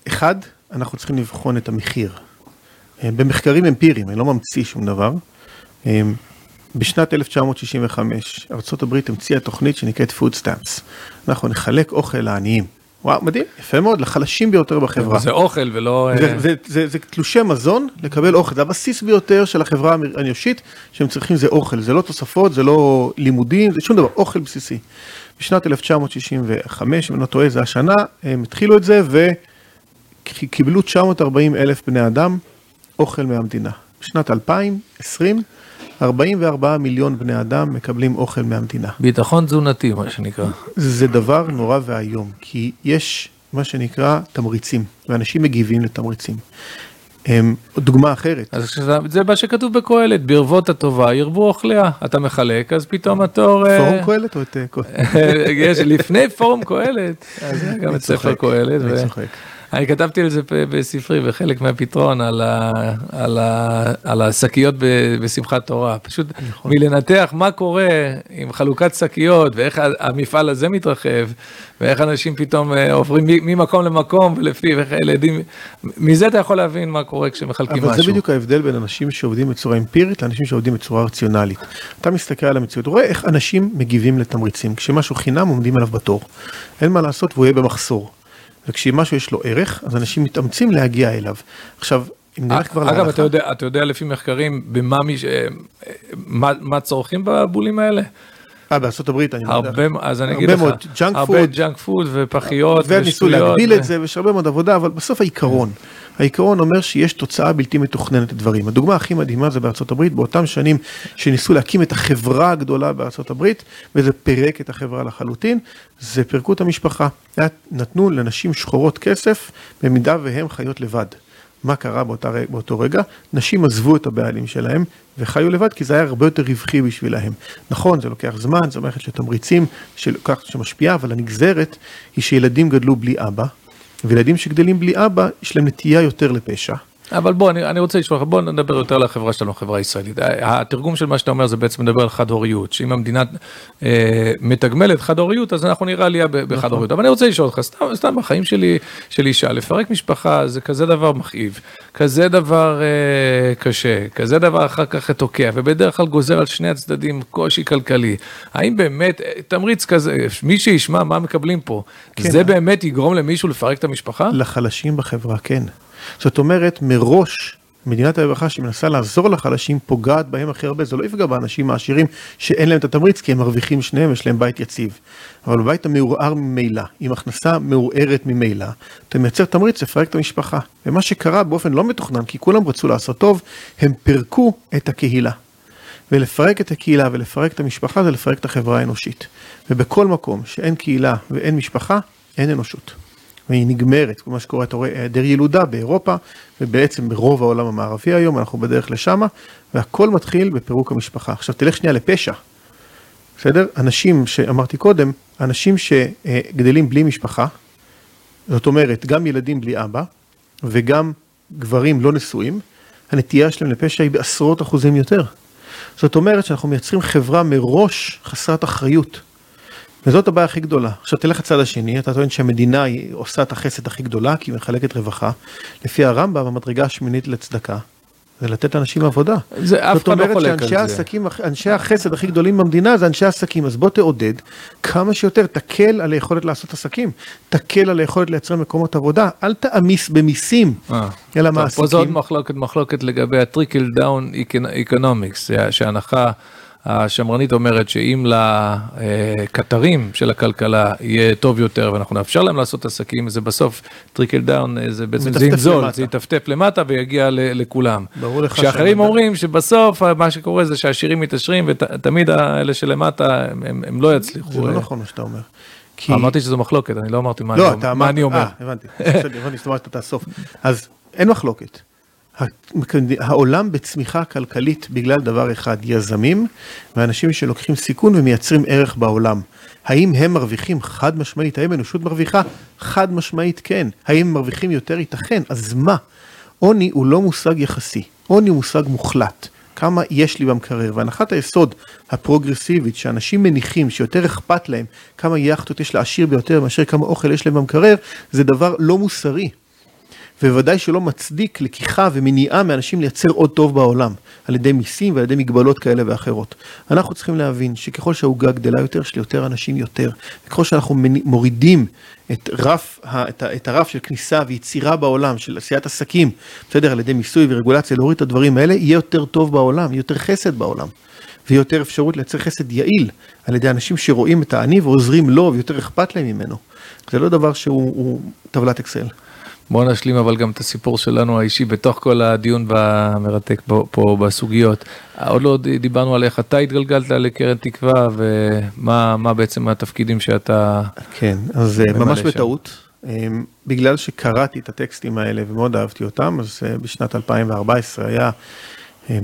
אחד, אנחנו צריכים לבחון את המחיר. במחקרים אמפיריים, אני לא ממציא שום דבר. בשנת 1965, ארה"ב המציאה תוכנית שנקראת Food Stamps. אנחנו נחלק אוכל לעניים. וואו, מדהים, יפה מאוד, לחלשים ביותר בחברה. זה אוכל ולא... זה, זה, זה, זה זה תלושי מזון, לקבל אוכל. זה הבסיס ביותר של החברה האנושית, שהם צריכים זה אוכל, זה לא תוספות, זה לא לימודים, זה שום דבר, אוכל בסיסי. בשנת 1965, אם אני לא טועה, זה השנה, הם התחילו את זה וקיבלו 940 אלף בני אדם אוכל מהמדינה. בשנת 2020, 44 מיליון בני אדם מקבלים אוכל מהמדינה. ביטחון תזונתי, מה שנקרא. זה דבר נורא ואיום, כי יש מה שנקרא תמריצים, ואנשים מגיבים לתמריצים. הם, דוגמה אחרת. אז זה מה שכתוב בקהלת, ברבות הטובה ירבו אוכליה. אתה מחלק, אז פתאום התור... אה, פורום קהלת או את קהלת? יש, לפני פורום קהלת, אז גם את ספר קהלת. אני צוחק. אני כתבתי על זה בספרי, וחלק מהפתרון על, ה, על, ה, על השקיות בשמחת תורה. פשוט נכון. מלנתח מה קורה עם חלוקת שקיות, ואיך המפעל הזה מתרחב, ואיך אנשים פתאום אה, עוברים ממקום למקום, ולפי, ואיך ילדים, מזה אתה יכול להבין מה קורה כשמחלקים אבל משהו. אבל זה בדיוק ההבדל בין אנשים שעובדים בצורה אמפירית לאנשים שעובדים בצורה רציונלית. אתה מסתכל על המציאות, רואה איך אנשים מגיבים לתמריצים. כשמשהו חינם עומדים עליו בתור. אין מה לעשות והוא יהיה במחסור. וכשמשהו יש לו ערך, אז אנשים מתאמצים להגיע אליו. עכשיו, אם נלך כבר להלכה... אגב, אתה יודע, אתה יודע לפי מחקרים, במה מי, מה, מה צורכים בבולים האלה? אה, בארה"ב אני הרבה, יודע. אז אני אגיד לך, מאוד junk הרבה junk food ופחיות וניסו להגדיל את זה, ויש הרבה מאוד עבודה, אבל בסוף העיקרון, העיקרון אומר שיש תוצאה בלתי מתוכננת לדברים. הדוגמה הכי מדהימה זה בארצות הברית, באותם שנים שניסו להקים את החברה הגדולה בארצות הברית, וזה פירק את החברה לחלוטין, זה פירקו את המשפחה. נתנו לנשים שחורות כסף, במידה והן חיות לבד. מה קרה באותה, באותו רגע? נשים עזבו את הבעלים שלהם וחיו לבד כי זה היה הרבה יותר רווחי בשבילהם. נכון, זה לוקח זמן, זו מערכת של תמריצים שמשפיעה, אבל הנגזרת היא שילדים גדלו בלי אבא, וילדים שגדלים בלי אבא, יש להם נטייה יותר לפשע. אבל בוא, אני, אני רוצה לשאול לך, בוא נדבר יותר על החברה שלנו, החברה הישראלית. התרגום של מה שאתה אומר זה בעצם מדבר על חד-הוריות, שאם המדינה אה, מתגמלת חד-הוריות, אז אנחנו נראה עלייה נכון. בחד-הוריות. אבל אני רוצה לשאול אותך, סתם, סתם בחיים שלי, של אישה, לפרק משפחה זה כזה דבר מכאיב, כזה דבר אה, קשה, כזה דבר אחר כך תוקע, ובדרך כלל גוזר על שני הצדדים קושי כלכלי. האם באמת, אה, תמריץ כזה, מי שישמע מה מקבלים פה, כן. זה באמת יגרום למישהו לפרק את המשפחה? לחלשים בחברה, כן. זאת אומרת, מראש, מדינת הרווחה שמנסה לעזור לחלשים פוגעת בהם הכי הרבה, זה לא יפגע באנשים העשירים שאין להם את התמריץ כי הם מרוויחים שניהם, יש להם בית יציב. אבל בבית המעורער ממילא, עם הכנסה מעורערת ממילא, אתה מייצר תמריץ לפרק את המשפחה. ומה שקרה באופן לא מתוכנן, כי כולם רצו לעשות טוב, הם פירקו את הקהילה. ולפרק את הקהילה ולפרק את המשפחה זה לפרק את החברה האנושית. ובכל מקום שאין קהילה ואין משפחה, אין אנושות. והיא נגמרת, כמו שקורה, אתה רואה היעדר ילודה באירופה, ובעצם ברוב העולם המערבי היום, אנחנו בדרך לשם, והכל מתחיל בפירוק המשפחה. עכשיו תלך שנייה לפשע, בסדר? אנשים שאמרתי קודם, אנשים שגדלים בלי משפחה, זאת אומרת, גם ילדים בלי אבא, וגם גברים לא נשואים, הנטייה שלהם לפשע היא בעשרות אחוזים יותר. זאת אומרת שאנחנו מייצרים חברה מראש חסרת אחריות. וזאת הבעיה הכי גדולה. עכשיו תלך לצד השני, אתה טוען שהמדינה היא עושה את החסד הכי גדולה, כי היא מחלקת רווחה. לפי הרמב"ם, המדרגה השמינית לצדקה, זה לתת לאנשים עבודה. זה אף אחד לא חולק על זה. זאת אומרת שאנשי העסקים, אנשי החסד הכי גדולים במדינה זה אנשי העסקים, אז בוא תעודד כמה שיותר, תקל על היכולת לעשות עסקים, תקל על היכולת לייצר מקומות עבודה, אל תעמיס במיסים אה. על המעסיקים. פה עוד מחלוקת, מחלוקת לגבי ה trickle down economics, שההנחה... השמרנית אומרת שאם לקטרים של הכלכלה יהיה טוב יותר ואנחנו נאפשר להם לעשות עסקים, זה בסוף trickle down, זה בעצם זה ינזול, זה יטפטף למטה ויגיע לכולם. ברור לך שאחרים אומרים שבסוף מה שקורה זה שהעשירים מתעשרים ותמיד האלה שלמטה הם, הם לא יצליחו. זה לא נכון מה שאתה אומר. כי... אמרתי שזו מחלוקת, אני לא אמרתי מה, לא, אני, מה אמר... אני אומר. אה, הבנתי, הבנתי זאת אומרת, תאסוף. אז אין מחלוקת. העולם בצמיחה כלכלית בגלל דבר אחד, יזמים ואנשים שלוקחים סיכון ומייצרים ערך בעולם. האם הם מרוויחים חד משמעית? האם האנושות מרוויחה? חד משמעית כן. האם הם מרוויחים יותר? ייתכן. אז מה? עוני הוא לא מושג יחסי, עוני הוא מושג מוחלט. כמה יש לי במקרר, והנחת היסוד הפרוגרסיבית שאנשים מניחים שיותר אכפת להם כמה יאכטות יש לעשיר ביותר מאשר כמה אוכל יש להם במקרר, זה דבר לא מוסרי. ובוודאי שלא מצדיק לקיחה ומניעה מאנשים לייצר עוד טוב בעולם, על ידי מיסים ועל ידי מגבלות כאלה ואחרות. אנחנו צריכים להבין שככל שהעוגה גדלה יותר, יש ליותר אנשים יותר. וככל שאנחנו מורידים את, רף, את, הרף של כניסה ויצירה בעולם, של עשיית עסקים, בסדר, על ידי מיסוי ורגולציה, להוריד את הדברים האלה, יהיה יותר טוב בעולם, יהיה יותר חסד בעולם. ויותר אפשרות לייצר חסד יעיל על ידי אנשים שרואים את העני ועוזרים לו ויותר אכפת להם ממנו. זה לא דבר שהוא טבלת אקסל. בוא נשלים אבל גם את הסיפור שלנו האישי בתוך כל הדיון המרתק פה, פה בסוגיות. עוד לא דיברנו על איך אתה התגלגלת לקרן תקווה ומה בעצם התפקידים שאתה כן, אז אה, ממש שם. בטעות. אה, בגלל שקראתי את הטקסטים האלה ומאוד אהבתי אותם, אז אה, בשנת 2014 היה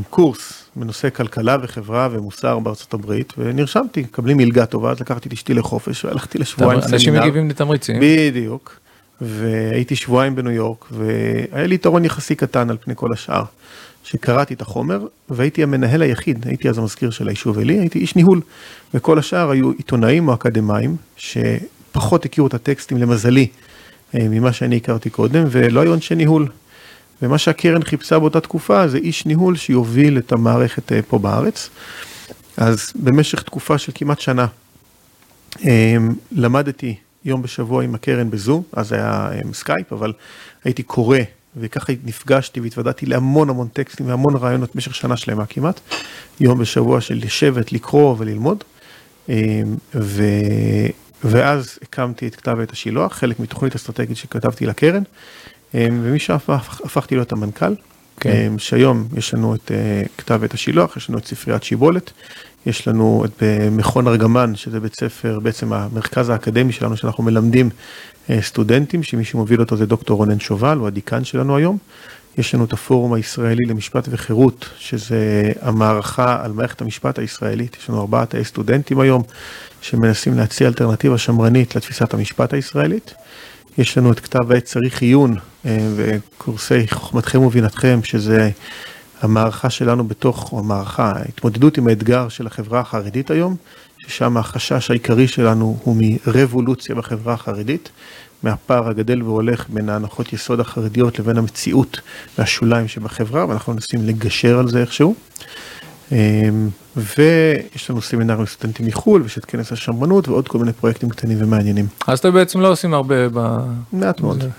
קורס בנושא כלכלה וחברה ומוסר בארצות הברית, ונרשמתי, מקבלים מלגה טובה, אז לקחתי את אשתי לחופש והלכתי לשבועיים סמינר. אנשים מגיבים לתמריצים. בדיוק. והייתי שבועיים בניו יורק, והיה לי יתרון יחסי קטן על פני כל השאר. שקראתי את החומר, והייתי המנהל היחיד, הייתי אז המזכיר של היישוב אלי, הייתי איש ניהול, וכל השאר היו עיתונאים או אקדמאים, שפחות הכירו את הטקסטים למזלי אה, ממה שאני הכרתי קודם, ולא היו אנשי ניהול. ומה שהקרן חיפשה באותה תקופה זה איש ניהול שיוביל את המערכת אה, פה בארץ. אז במשך תקופה של כמעט שנה אה, למדתי יום בשבוע עם הקרן בזום, אז היה אה, סקייפ, אבל הייתי קורא, וככה נפגשתי והתוודעתי להמון המון טקסטים והמון רעיונות במשך שנה שלמה כמעט, יום בשבוע של לשבת, לקרוא וללמוד. אה, ו... ואז הקמתי את כתב עת השילוח, חלק מתוכנית אסטרטגית שכתבתי לקרן, ומשם הפכתי להיות המנכ"ל, כן. שהיום יש לנו את כתב עת השילוח, יש לנו את ספריית שיבולת, יש לנו את מכון ארגמן, שזה בית ספר, בעצם המרכז האקדמי שלנו, שאנחנו מלמדים סטודנטים, שמי שמוביל אותו זה דוקטור רונן שובל, הוא הדיקן שלנו היום. יש לנו את הפורום הישראלי למשפט וחירות, שזה המערכה על מערכת המשפט הישראלית. יש לנו ארבעה תאי סטודנטים היום, שמנסים להציע אלטרנטיבה שמרנית לתפיסת המשפט הישראלית. יש לנו את כתב העת צריך עיון וקורסי חוכמתכם ובינתכם, שזה המערכה שלנו בתוך, או המערכה, ההתמודדות עם האתגר של החברה החרדית היום, ששם החשש העיקרי שלנו הוא מרבולוציה בחברה החרדית, מהפער הגדל והולך בין ההנחות יסוד החרדיות לבין המציאות והשוליים שבחברה, ואנחנו מנסים לגשר על זה איכשהו. ויש לנו סמינרים לסטודנטים מחו"ל, ויש את כנס השמרנות ועוד כל מיני פרויקטים קטנים ומעניינים. אז אתם בעצם לא עושים הרבה ב... מעט מאוד.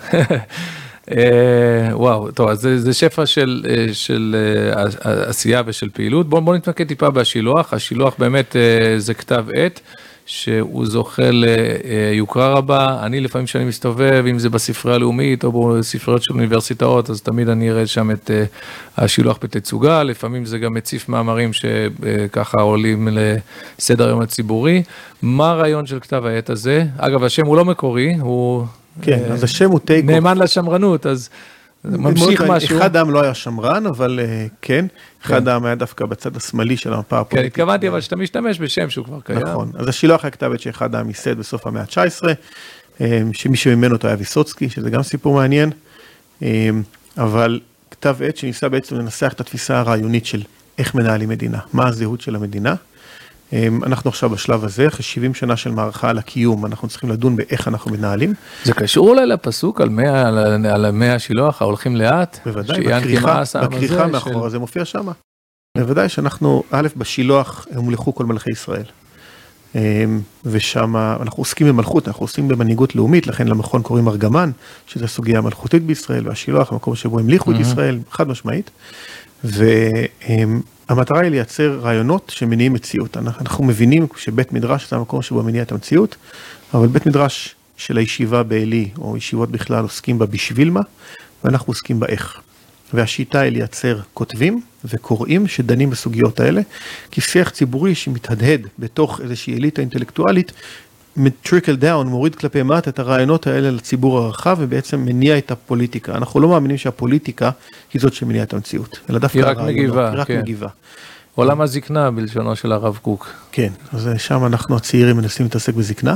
וואו, טוב, אז זה שפע של, של עשייה ושל פעילות. בואו בוא נתמקד טיפה בשילוח, השילוח באמת זה כתב עת. שהוא זוכה ליוקרה רבה, אני לפעמים כשאני מסתובב, אם זה בספרייה הלאומית או בספריות של אוניברסיטאות, אז תמיד אני אראה שם את השילוח בתצוגה, לפעמים זה גם מציף מאמרים שככה עולים לסדר היום הציבורי. מה הרעיון של כתב העת הזה? אגב, השם הוא לא מקורי, הוא... כן, אז השם הוא טייק נאמן לשמרנות, אז... ממשיך משהו. אחד העם לא היה שמרן, אבל כן, אחד העם היה דווקא בצד השמאלי של המפה הפוליטית. כן, התכוונתי אבל שאתה משתמש בשם שהוא כבר קיים. נכון, אז השילוח הכתבת שאחד העם ייסד בסוף המאה ה-19, שמי שממנו אותו היה ויסוצקי, שזה גם סיפור מעניין, אבל כתב עת שניסה בעצם לנסח את התפיסה הרעיונית של איך מנהלים מדינה, מה הזהות של המדינה. אנחנו עכשיו בשלב הזה, אחרי 70 שנה של מערכה על הקיום, אנחנו צריכים לדון באיך אנחנו מנהלים. זה קשור אולי לפסוק על 100, על 100 השילוח, ההולכים לאט? בוודאי, בכריכה, בכריכה מאחורה, זה מופיע שם. בוודאי שאנחנו, א', בשילוח הומלכו כל מלכי ישראל. ושם אנחנו עוסקים במלכות, אנחנו עוסקים במנהיגות לאומית, לכן למכון קוראים ארגמן, שזו סוגיה המלכותית בישראל, והשילוח, המקום שבו המליכו את ישראל, חד משמעית. המטרה היא לייצר רעיונות שמניעים מציאות. אנחנו מבינים שבית מדרש זה המקום שבו מניע את המציאות, אבל בית מדרש של הישיבה בעלי, או ישיבות בכלל, עוסקים בה בשביל מה, ואנחנו עוסקים באיך. והשיטה היא לייצר כותבים וקוראים שדנים בסוגיות האלה, כי שיח ציבורי שמתהדהד בתוך איזושהי אליטה אינטלקטואלית, trickle down, מוריד כלפי מטה את הרעיונות האלה לציבור הרחב ובעצם מניע את הפוליטיקה. אנחנו לא מאמינים שהפוליטיקה היא זאת שמניעה את המציאות, אלא דווקא הרעיונות. היא רק מגיבה, היא רק כן. מגיבה. עולם הזקנה בלשונו של הרב קוק. כן, אז שם אנחנו הצעירים מנסים להתעסק בזקנה.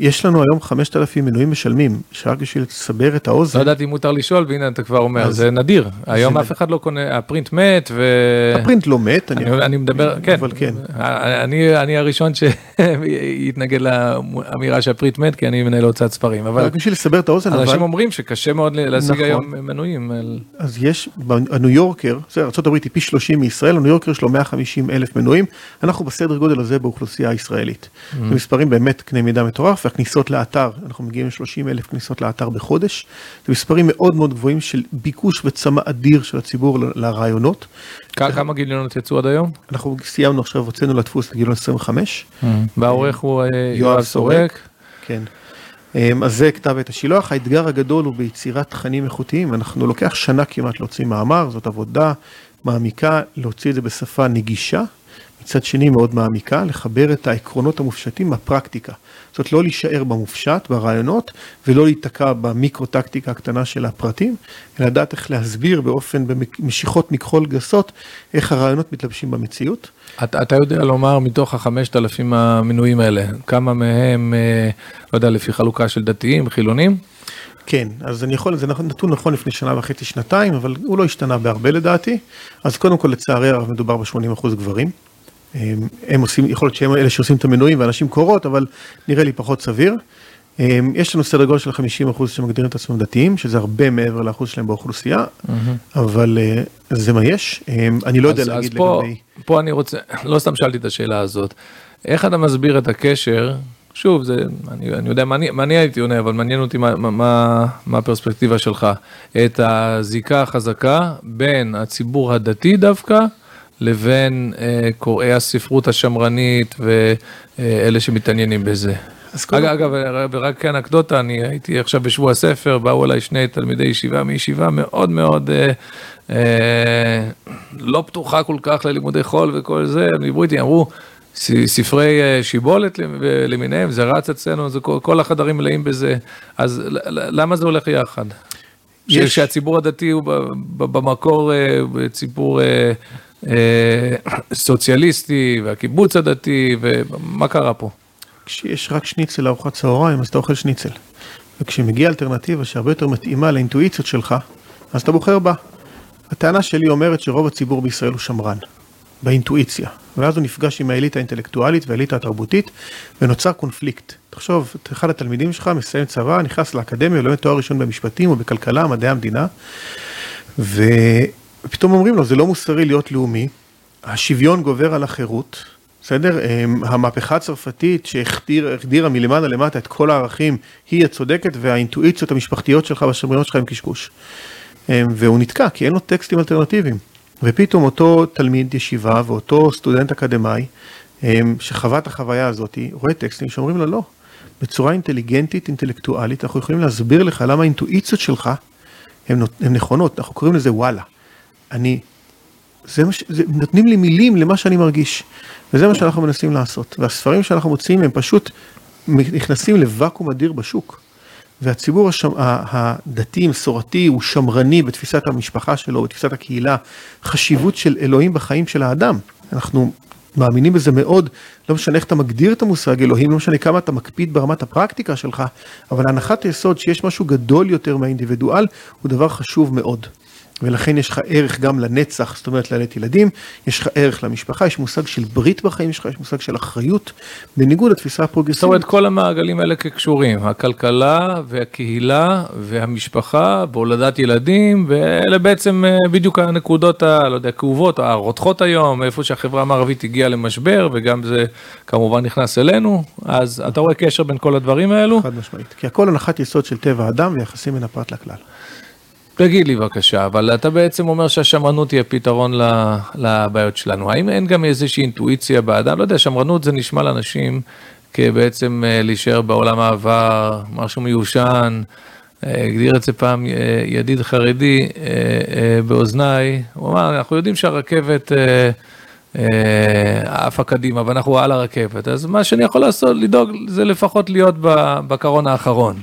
יש לנו היום 5,000 מנויים משלמים, שרק בשביל לסבר את האוזן. לא ידעתי אם מותר לשאול, והנה אתה כבר אומר, זה נדיר. היום אף אחד לא קונה, הפרינט מת ו... הפרינט לא מת, אני מדבר, כן. אבל כן. אני הראשון שיתנגד לאמירה שהפרינט מת, כי אני מנהל הוצאת ספרים. רק בשביל לסבר את האוזן, אנשים אומרים שקשה מאוד להשיג היום מנויים. אז יש, הניו יורקר, ארה"ב היא פי 30 מישראל, הניו יורקר יש לו 150 אלף מנויים, אנחנו בסדר גודל הזה באוכלוסייה הישראלית. זה מספרים באמת קנה מידה מטורף, והכניסות לאתר, אנחנו מגיעים ל-30 אלף כניסות לאתר בחודש, זה מספרים מאוד מאוד גבוהים של ביקוש וצמא אדיר של הציבור לרעיונות. כמה גיליונות יצאו עד היום? אנחנו סיימנו עכשיו, הוצאנו לדפוס את גיליון 25. והעורך הוא יואב סורק. כן. אז זה כתב עת השילוח, האתגר הגדול הוא ביצירת תכנים איכותיים, אנחנו לוקח שנה כמעט להוציא מאמר, זאת עבודה מעמיקה, להוציא את זה בשפה נגישה. מצד שני מאוד מעמיקה, לחבר את העקרונות המופשטים בפרקטיקה. זאת לא להישאר במופשט, ברעיונות, ולא להיתקע במיקרו-טקטיקה הקטנה של הפרטים, אלא לדעת איך להסביר באופן, במשיכות מכחול גסות, איך הרעיונות מתלבשים במציאות. אתה, אתה יודע לומר מתוך החמשת אלפים המנויים האלה, כמה מהם, לא יודע, לפי חלוקה של דתיים, חילונים? כן, אז אני יכול, זה נתון נכון לפני שנה וחצי, שנתיים, אבל הוא לא השתנה בהרבה לדעתי. אז קודם כל, לצערי הרב, מדובר ב-80% גברים. הם עושים, יכול להיות שהם אלה שעושים את המנויים ואנשים קורות, אבל נראה לי פחות סביר. יש לנו סדר גודל של 50 אחוז שמגדירים את עצמם דתיים, שזה הרבה מעבר לאחוז שלהם באוכלוסייה, אבל זה מה יש, אני לא יודע להגיד לגבי... פה אני רוצה, לא סתם שאלתי את השאלה הזאת, איך אתה מסביר את הקשר, שוב, זה, אני, אני יודע מה אני, מה אני הייתי עונה, אבל מעניין אותי מה, מה, מה הפרספקטיבה שלך, את הזיקה החזקה בין הציבור הדתי דווקא, לבין אה, קוראי הספרות השמרנית ואלה שמתעניינים בזה. אגב, אגב, ורק כאנקדוטה, אני הייתי עכשיו בשבוע הספר, באו אליי שני תלמידי ישיבה מישיבה מאוד מאוד אה, אה, לא פתוחה כל כך ללימודי חול וכל זה, הם דיברו איתי, אמרו, ספרי אה, שיבולת למיניהם, זה רץ אצלנו, זה כל, כל החדרים מלאים בזה, אז למה זה הולך יחד? יש... שהציבור הדתי הוא במקור אה, ציבור אה, סוציאליסטי, והקיבוץ הדתי, ומה קרה פה? כשיש רק שניצל לארוחת צהריים, אז אתה אוכל שניצל. וכשמגיעה אלטרנטיבה שהרבה יותר מתאימה לאינטואיציות שלך, אז אתה בוחר בה. הטענה שלי אומרת שרוב הציבור בישראל הוא שמרן, באינטואיציה. ואז הוא נפגש עם האליטה האינטלקטואלית והאליטה התרבותית, ונוצר קונפליקט. תחשוב, אחד התלמידים שלך מסיים צבא, נכנס לאקדמיה, לומד תואר ראשון במשפטים או בכלכלה, מדעי המדינה, ופתאום אומרים לו, זה לא מוסרי להיות לאומי, השוויון גובר על החירות, בסדר? אמ, המהפכה הצרפתית שהחדירה מלמעלה למטה את כל הערכים, היא הצודקת, והאינטואיציות המשפחתיות שלך והשמריות שלך הם קשקוש. אמ, והוא נתקע, כי אין לו טקסטים אלטרנטיביים. ופתאום אותו תלמיד ישיבה ואותו סטודנט אקדמאי, אמ, שחווה את החוויה הזאת, רואה טקסטים שאומרים לו לא. בצורה אינטליגנטית, אינטלקטואלית, אנחנו יכולים להסביר לך למה האינטואיציות שלך הן נכונות, אנחנו קוראים לזה וואלה. אני, זה מה ש... זה, נותנים לי מילים למה שאני מרגיש, וזה מה שאנחנו מנסים לעשות. והספרים שאנחנו מוציאים הם פשוט נכנסים לוואקום אדיר בשוק. והציבור השם, הדתי, מסורתי, הוא שמרני בתפיסת המשפחה שלו, בתפיסת הקהילה, חשיבות של אלוהים בחיים של האדם. אנחנו מאמינים בזה מאוד, לא משנה איך אתה מגדיר את המושג אלוהים, לא משנה כמה אתה מקפיד ברמת הפרקטיקה שלך, אבל הנחת היסוד שיש משהו גדול יותר מהאינדיבידואל, הוא דבר חשוב מאוד. ולכן יש לך ערך גם לנצח, זאת אומרת לילד ילדים, יש לך ערך למשפחה, יש מושג של ברית בחיים שלך, יש מושג של אחריות, בניגוד לתפיסה הפרוגרסיבית. זאת אומרת, כל המעגלים האלה כקשורים, הכלכלה והקהילה והמשפחה והולדת ילדים, ואלה בעצם אה, בדיוק הנקודות, ה, לא יודע, כאובות, הרותחות היום, איפה שהחברה המערבית הגיעה למשבר, וגם זה כמובן נכנס אלינו, אז אתה רואה קשר בין כל הדברים האלו? חד משמעית, כי הכל הנחת יסוד של טבע האדם ויחסים בין הפרט לכלל. תגיד לי בבקשה, אבל אתה בעצם אומר שהשמרנות היא הפתרון לבעיות שלנו. האם אין גם איזושהי אינטואיציה באדם? לא יודע, שמרנות זה נשמע לאנשים כבעצם אה, להישאר בעולם העבר, משהו מיושן. אה, הגדיר את זה פעם אה, ידיד חרדי באוזניי, הוא אמר, אנחנו יודעים שהרכבת עפה קדימה ואנחנו על הרכבת, אז מה שאני יכול לעשות, לדאוג, זה לפחות להיות בקרון האחרון.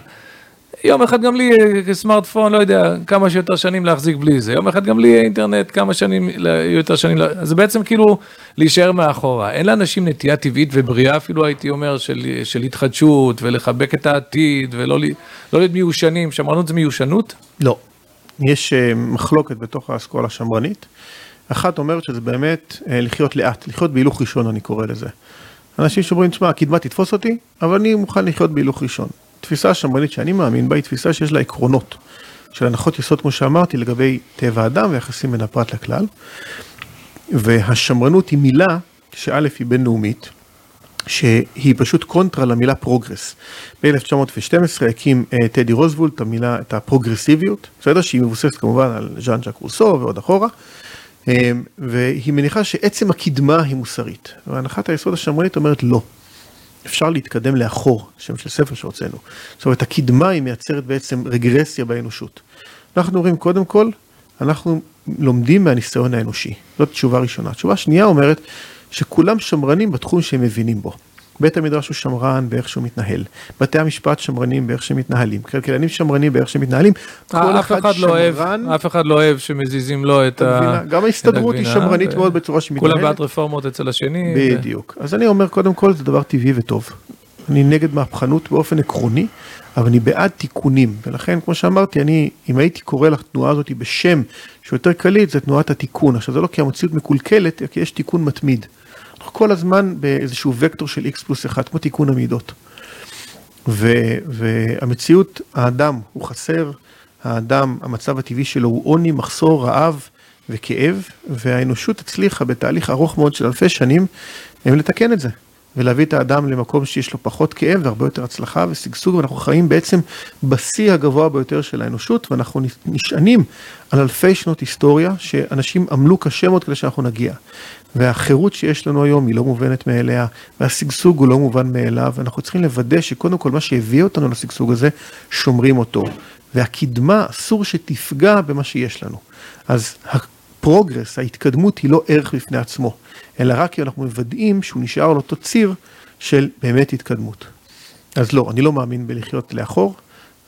יום אחד גם לי סמארטפון, לא יודע, כמה שיותר שנים להחזיק בלי זה. יום אחד גם לי אינטרנט, כמה שנים, יותר שנים, זה בעצם כאילו להישאר מאחורה. אין לאנשים נטייה טבעית ובריאה אפילו, הייתי אומר, של, של התחדשות ולחבק את העתיד ולא לא להיות מיושנים. שמרנות זה מיושנות? לא. יש uh, מחלוקת בתוך האסכולה השמרנית. אחת אומרת שזה באמת uh, לחיות לאט, לחיות בהילוך ראשון, אני קורא לזה. אנשים שאומרים, תשמע, הקדמה תתפוס אותי, אבל אני מוכן לחיות בהילוך ראשון. התפיסה השמרנית שאני מאמין בה היא תפיסה שיש לה עקרונות של הנחות יסוד, כמו שאמרתי, לגבי טבע האדם ויחסים בין הפרט לכלל. והשמרנות היא מילה שא' היא בינלאומית, שהיא פשוט קונטרה למילה progress. ב-1912 הקים אה, טדי רוזוולט את המילה, את הפרוגרסיביות, בסדר? שהיא מבוססת כמובן על ז'אן ז'אק רוסו ועוד אחורה. אמ, והיא מניחה שעצם הקדמה היא מוסרית. והנחת היסוד השמרנית אומרת לא. אפשר להתקדם לאחור, שם של ספר שהוצאנו. זאת אומרת, הקדמה היא מייצרת בעצם רגרסיה באנושות. אנחנו אומרים, קודם כל, אנחנו לומדים מהניסיון האנושי. זאת תשובה ראשונה. תשובה שנייה אומרת שכולם שמרנים בתחום שהם מבינים בו. בית המדרש הוא שמרן באיך שהוא מתנהל, בתי המשפט שמרנים באיך שהם מתנהלים, כלכלנים שמרנים באיך שהם מתנהלים, כל אחד, אחד לא שמרן. אוהב, אף אחד לא אוהב שמזיזים לו את ה... גם ההסתדרות היא שמרנית ו... מאוד בצורה שמתנהלת. כולם בעד רפורמות אצל השני. בדיוק. ו... אז אני אומר, קודם כל זה דבר טבעי וטוב. אני נגד מהפכנות באופן עקרוני, אבל אני בעד תיקונים, ולכן, כמו שאמרתי, אני, אם הייתי קורא לתנועה הזאת בשם שהוא יותר קליט, זה תנועת התיקון. עכשיו, זה לא כי המציאות מקולקלת, כי יש תיקון מתמיד. כל הזמן באיזשהו וקטור של x פלוס 1, כמו תיקון המידות. ו, והמציאות, האדם הוא חסר, האדם, המצב הטבעי שלו הוא עוני, מחסור, רעב וכאב, והאנושות הצליחה בתהליך ארוך מאוד של אלפי שנים לתקן את זה. ולהביא את האדם למקום שיש לו פחות כאב והרבה יותר הצלחה ושגשוג, ואנחנו חיים בעצם בשיא הגבוה ביותר של האנושות, ואנחנו נשענים על אלפי שנות היסטוריה, שאנשים עמלו קשה מאוד כדי שאנחנו נגיע. והחירות שיש לנו היום היא לא מובנת מאליה, והשגשוג הוא לא מובן מאליו, ואנחנו צריכים לוודא שקודם כל מה שהביא אותנו לשגשוג הזה, שומרים אותו. והקדמה אסור שתפגע במה שיש לנו. אז הפרוגרס, ההתקדמות היא לא ערך בפני עצמו, אלא רק כי אנחנו מוודאים שהוא נשאר על אותו ציר של באמת התקדמות. אז לא, אני לא מאמין בלחיות לאחור,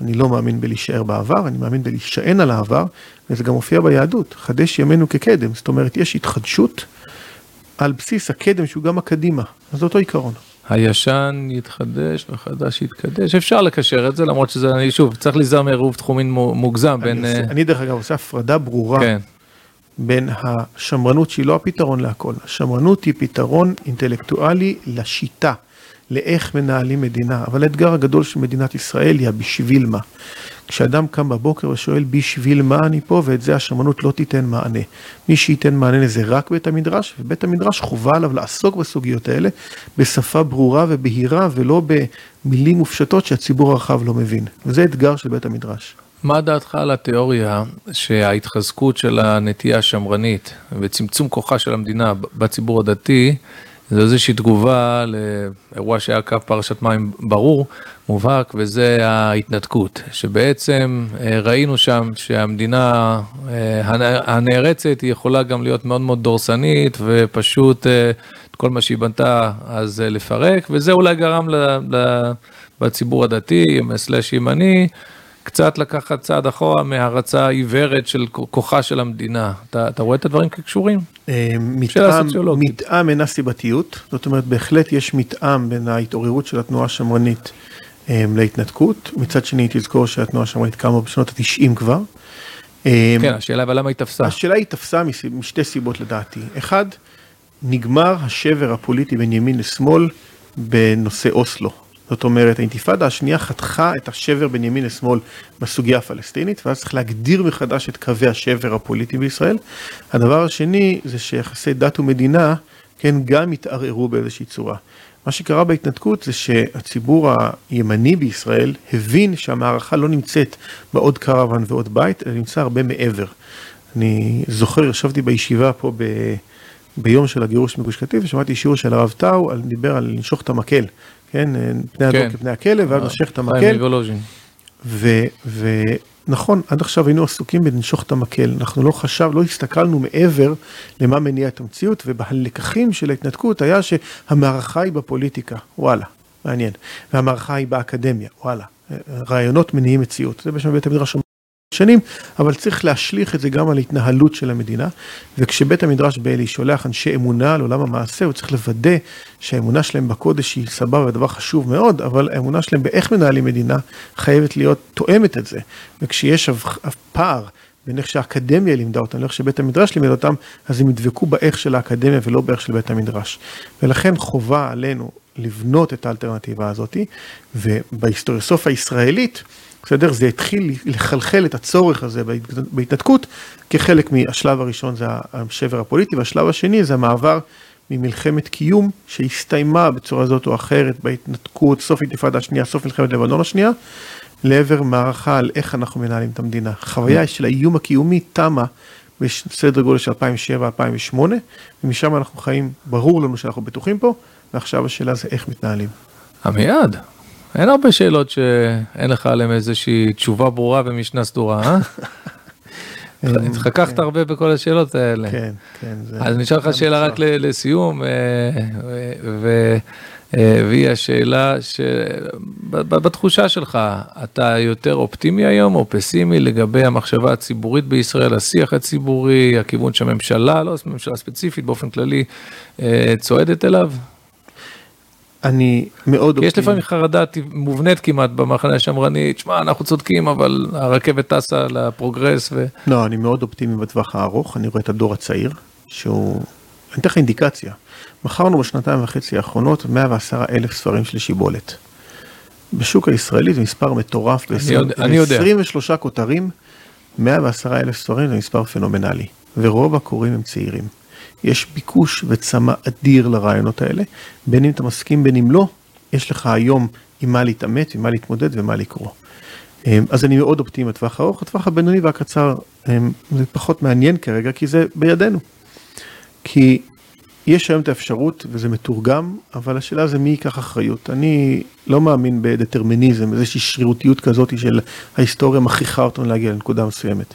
אני לא מאמין בלהישאר בעבר, אני מאמין בלהישען על העבר, וזה גם מופיע ביהדות, חדש ימינו כקדם, זאת אומרת, יש התחדשות על בסיס הקדם שהוא גם הקדימה, אז זה אותו עיקרון. הישן יתחדש והחדש יתקדש, אפשר לקשר את זה, למרות שזה, אני שוב, צריך להיזהר מעירוב תחומים מוגזם בין... אני, אני דרך אגב עושה הפרדה ברורה כן. בין השמרנות שהיא לא הפתרון להכל, השמרנות היא פתרון אינטלקטואלי לשיטה, לאיך מנהלים מדינה, אבל האתגר הגדול של מדינת ישראל היא הבשביל מה. כשאדם קם בבוקר ושואל בשביל מה אני פה, ואת זה השמרנות לא תיתן מענה. מי שייתן מענה לזה רק בית המדרש, ובית המדרש חובה עליו לעסוק בסוגיות האלה בשפה ברורה ובהירה, ולא במילים מופשטות שהציבור הרחב לא מבין. וזה אתגר של בית המדרש. מה דעתך על התיאוריה שההתחזקות של הנטייה השמרנית וצמצום כוחה של המדינה בציבור הדתי זה איזושהי תגובה לאירוע שהיה קו פרשת מים ברור, מובהק, וזה ההתנתקות, שבעצם אה, ראינו שם שהמדינה אה, הנערצת היא יכולה גם להיות מאוד מאוד דורסנית, ופשוט אה, את כל מה שהיא בנתה אז לפרק, וזה אולי גרם בציבור הדתי, סלאש ימני, קצת לקחת צעד אחורה מהרצה העיוורת של כוחה של המדינה. אתה, אתה רואה את הדברים כקשורים? אה, מתאם, אינה סיבתיות, זאת אומרת בהחלט יש מתאם בין ההתעוררות של התנועה השמרנית אה, להתנתקות, מצד שני תזכור שהתנועה השמרנית קמה בשנות התשעים כבר. אה, כן, השאלה אבל למה היא תפסה? השאלה היא תפסה משתי סיבות לדעתי. אחד, נגמר השבר הפוליטי בין ימין לשמאל בנושא אוסלו. זאת אומרת, האינתיפאדה השנייה חתכה את השבר בין ימין לשמאל בסוגיה הפלסטינית, ואז צריך להגדיר מחדש את קווי השבר הפוליטי בישראל. הדבר השני זה שיחסי דת ומדינה, כן, גם התערערו באיזושהי צורה. מה שקרה בהתנתקות זה שהציבור הימני בישראל הבין שהמערכה לא נמצאת בעוד קרוון ועוד בית, אלא נמצא הרבה מעבר. אני זוכר, ישבתי בישיבה פה ב... ביום של הגירוש מגוש קטיף, ושמעתי שיעור של הרב טאו, דיבר על לנשוך את המקל. כן, אה, פני אדום כן. כפני הכלב, ואז נושך את המקל. ונכון, עד עכשיו היינו עסוקים בלנשוך את המקל, אנחנו לא חשב, לא הסתכלנו מעבר למה מניע את המציאות, ובלקחים של ההתנתקות היה שהמערכה היא בפוליטיקה, וואלה, מעניין, והמערכה היא באקדמיה, וואלה, רעיונות מניעים מציאות, זה בשביל בית המדרש שנים, אבל צריך להשליך את זה גם על התנהלות של המדינה, וכשבית המדרש באלי שולח אנשי אמונה לעולם המעשה, הוא צריך לוודא שהאמונה שלהם בקודש היא סבבה ודבר חשוב מאוד, אבל האמונה שלהם באיך מנהלים מדינה חייבת להיות תואמת את זה. וכשיש פער בין איך שהאקדמיה לימדה אותם לאיך שבית המדרש לימד אותם, אז הם ידבקו באיך של האקדמיה ולא באיך של בית המדרש. ולכן חובה עלינו לבנות את האלטרנטיבה הזאתי, ובהיסטוריוסופיה הישראלית, בסדר? זה התחיל לחלחל את הצורך הזה בהתנתקות, כחלק מהשלב הראשון זה השבר הפוליטי, והשלב השני זה המעבר ממלחמת קיום שהסתיימה בצורה זאת או אחרת בהתנתקות, סוף אינתיפאדה השנייה, סוף מלחמת לבנון השנייה, לעבר מערכה על איך אנחנו מנהלים את המדינה. חוויה של האיום הקיומי תמה בסדר גודל של 2007-2008, ומשם אנחנו חיים, ברור לנו שאנחנו בטוחים פה, ועכשיו השאלה זה איך מתנהלים. עמיעד, אין הרבה שאלות שאין לך עליהן איזושהי תשובה ברורה ומשנה סדורה, אה? התחככת הרבה בכל השאלות האלה. כן, כן. אז נשאר לך שאלה רק לסיום, אה, אה, והיא השאלה שבתחושה שלך, אתה יותר אופטימי היום או פסימי לגבי המחשבה הציבורית בישראל, השיח הציבורי, הכיוון שהממשלה, לא ממשלה ספציפית, באופן כללי, צועדת אליו? אני מאוד אופטימי. יש לפעמים חרדה מובנית כמעט במחנה השמרני, תשמע, אנחנו צודקים, אבל הרכבת טסה לפרוגרס ו... לא, אני מאוד אופטימי בטווח הארוך, אני רואה את הדור הצעיר, שהוא... אני אתן לך אינדיקציה. מכרנו בשנתיים וחצי האחרונות 110 אלף ספרים של שיבולת. בשוק הישראלי זה מספר מטורף, ב-23 כותרים, 110 אלף ספרים זה מספר פנומנלי, ורוב הקוראים הם צעירים. יש ביקוש וצמא אדיר לרעיונות האלה, בין אם אתה מסכים בין אם לא, יש לך היום עם מה להתעמת, עם מה להתמודד ומה לקרוא. אז אני מאוד אופטימי בטווח הארוך, הטווח הבינוני והקצר זה פחות מעניין כרגע כי זה בידינו. כי יש היום את האפשרות וזה מתורגם, אבל השאלה זה מי ייקח אחריות. אני לא מאמין בדטרמיניזם, איזושהי שרירותיות כזאת של ההיסטוריה מכריחה אותנו להגיע לנקודה מסוימת.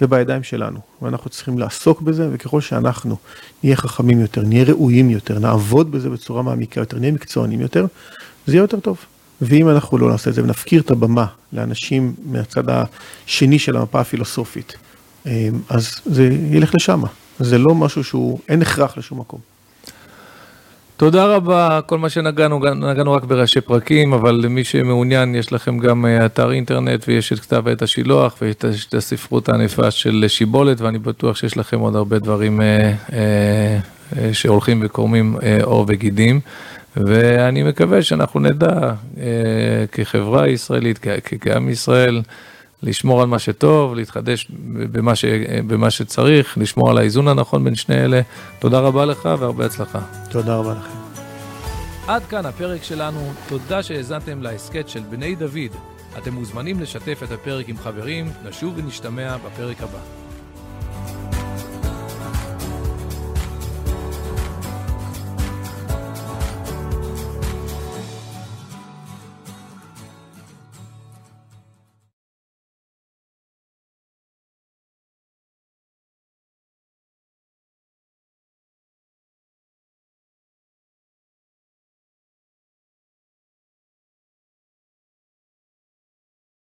זה בידיים שלנו, ואנחנו צריכים לעסוק בזה, וככל שאנחנו נהיה חכמים יותר, נהיה ראויים יותר, נעבוד בזה בצורה מעמיקה יותר, נהיה מקצוענים יותר, זה יהיה יותר טוב. ואם אנחנו לא נעשה את זה ונפקיר את הבמה לאנשים מהצד השני של המפה הפילוסופית, אז זה ילך לשם. זה לא משהו שהוא, אין הכרח לשום מקום. תודה רבה, כל מה שנגענו, נגענו רק בראשי פרקים, אבל למי שמעוניין, יש לכם גם אתר אינטרנט ויש את כתב עת השילוח ויש את הספרות הענפה של שיבולת, ואני בטוח שיש לכם עוד הרבה דברים אה, אה, שהולכים וקורמים אה, עור וגידים. ואני מקווה שאנחנו נדע כחברה ישראלית, כעם ישראל, לשמור על מה שטוב, להתחדש במה, ש... במה שצריך, לשמור על האיזון הנכון בין שני אלה. תודה רבה לך והרבה הצלחה. תודה רבה לכם. עד כאן הפרק שלנו, תודה שהאזנתם להסכת של בני דוד. אתם מוזמנים לשתף את הפרק עם חברים, נשוב ונשתמע בפרק הבא.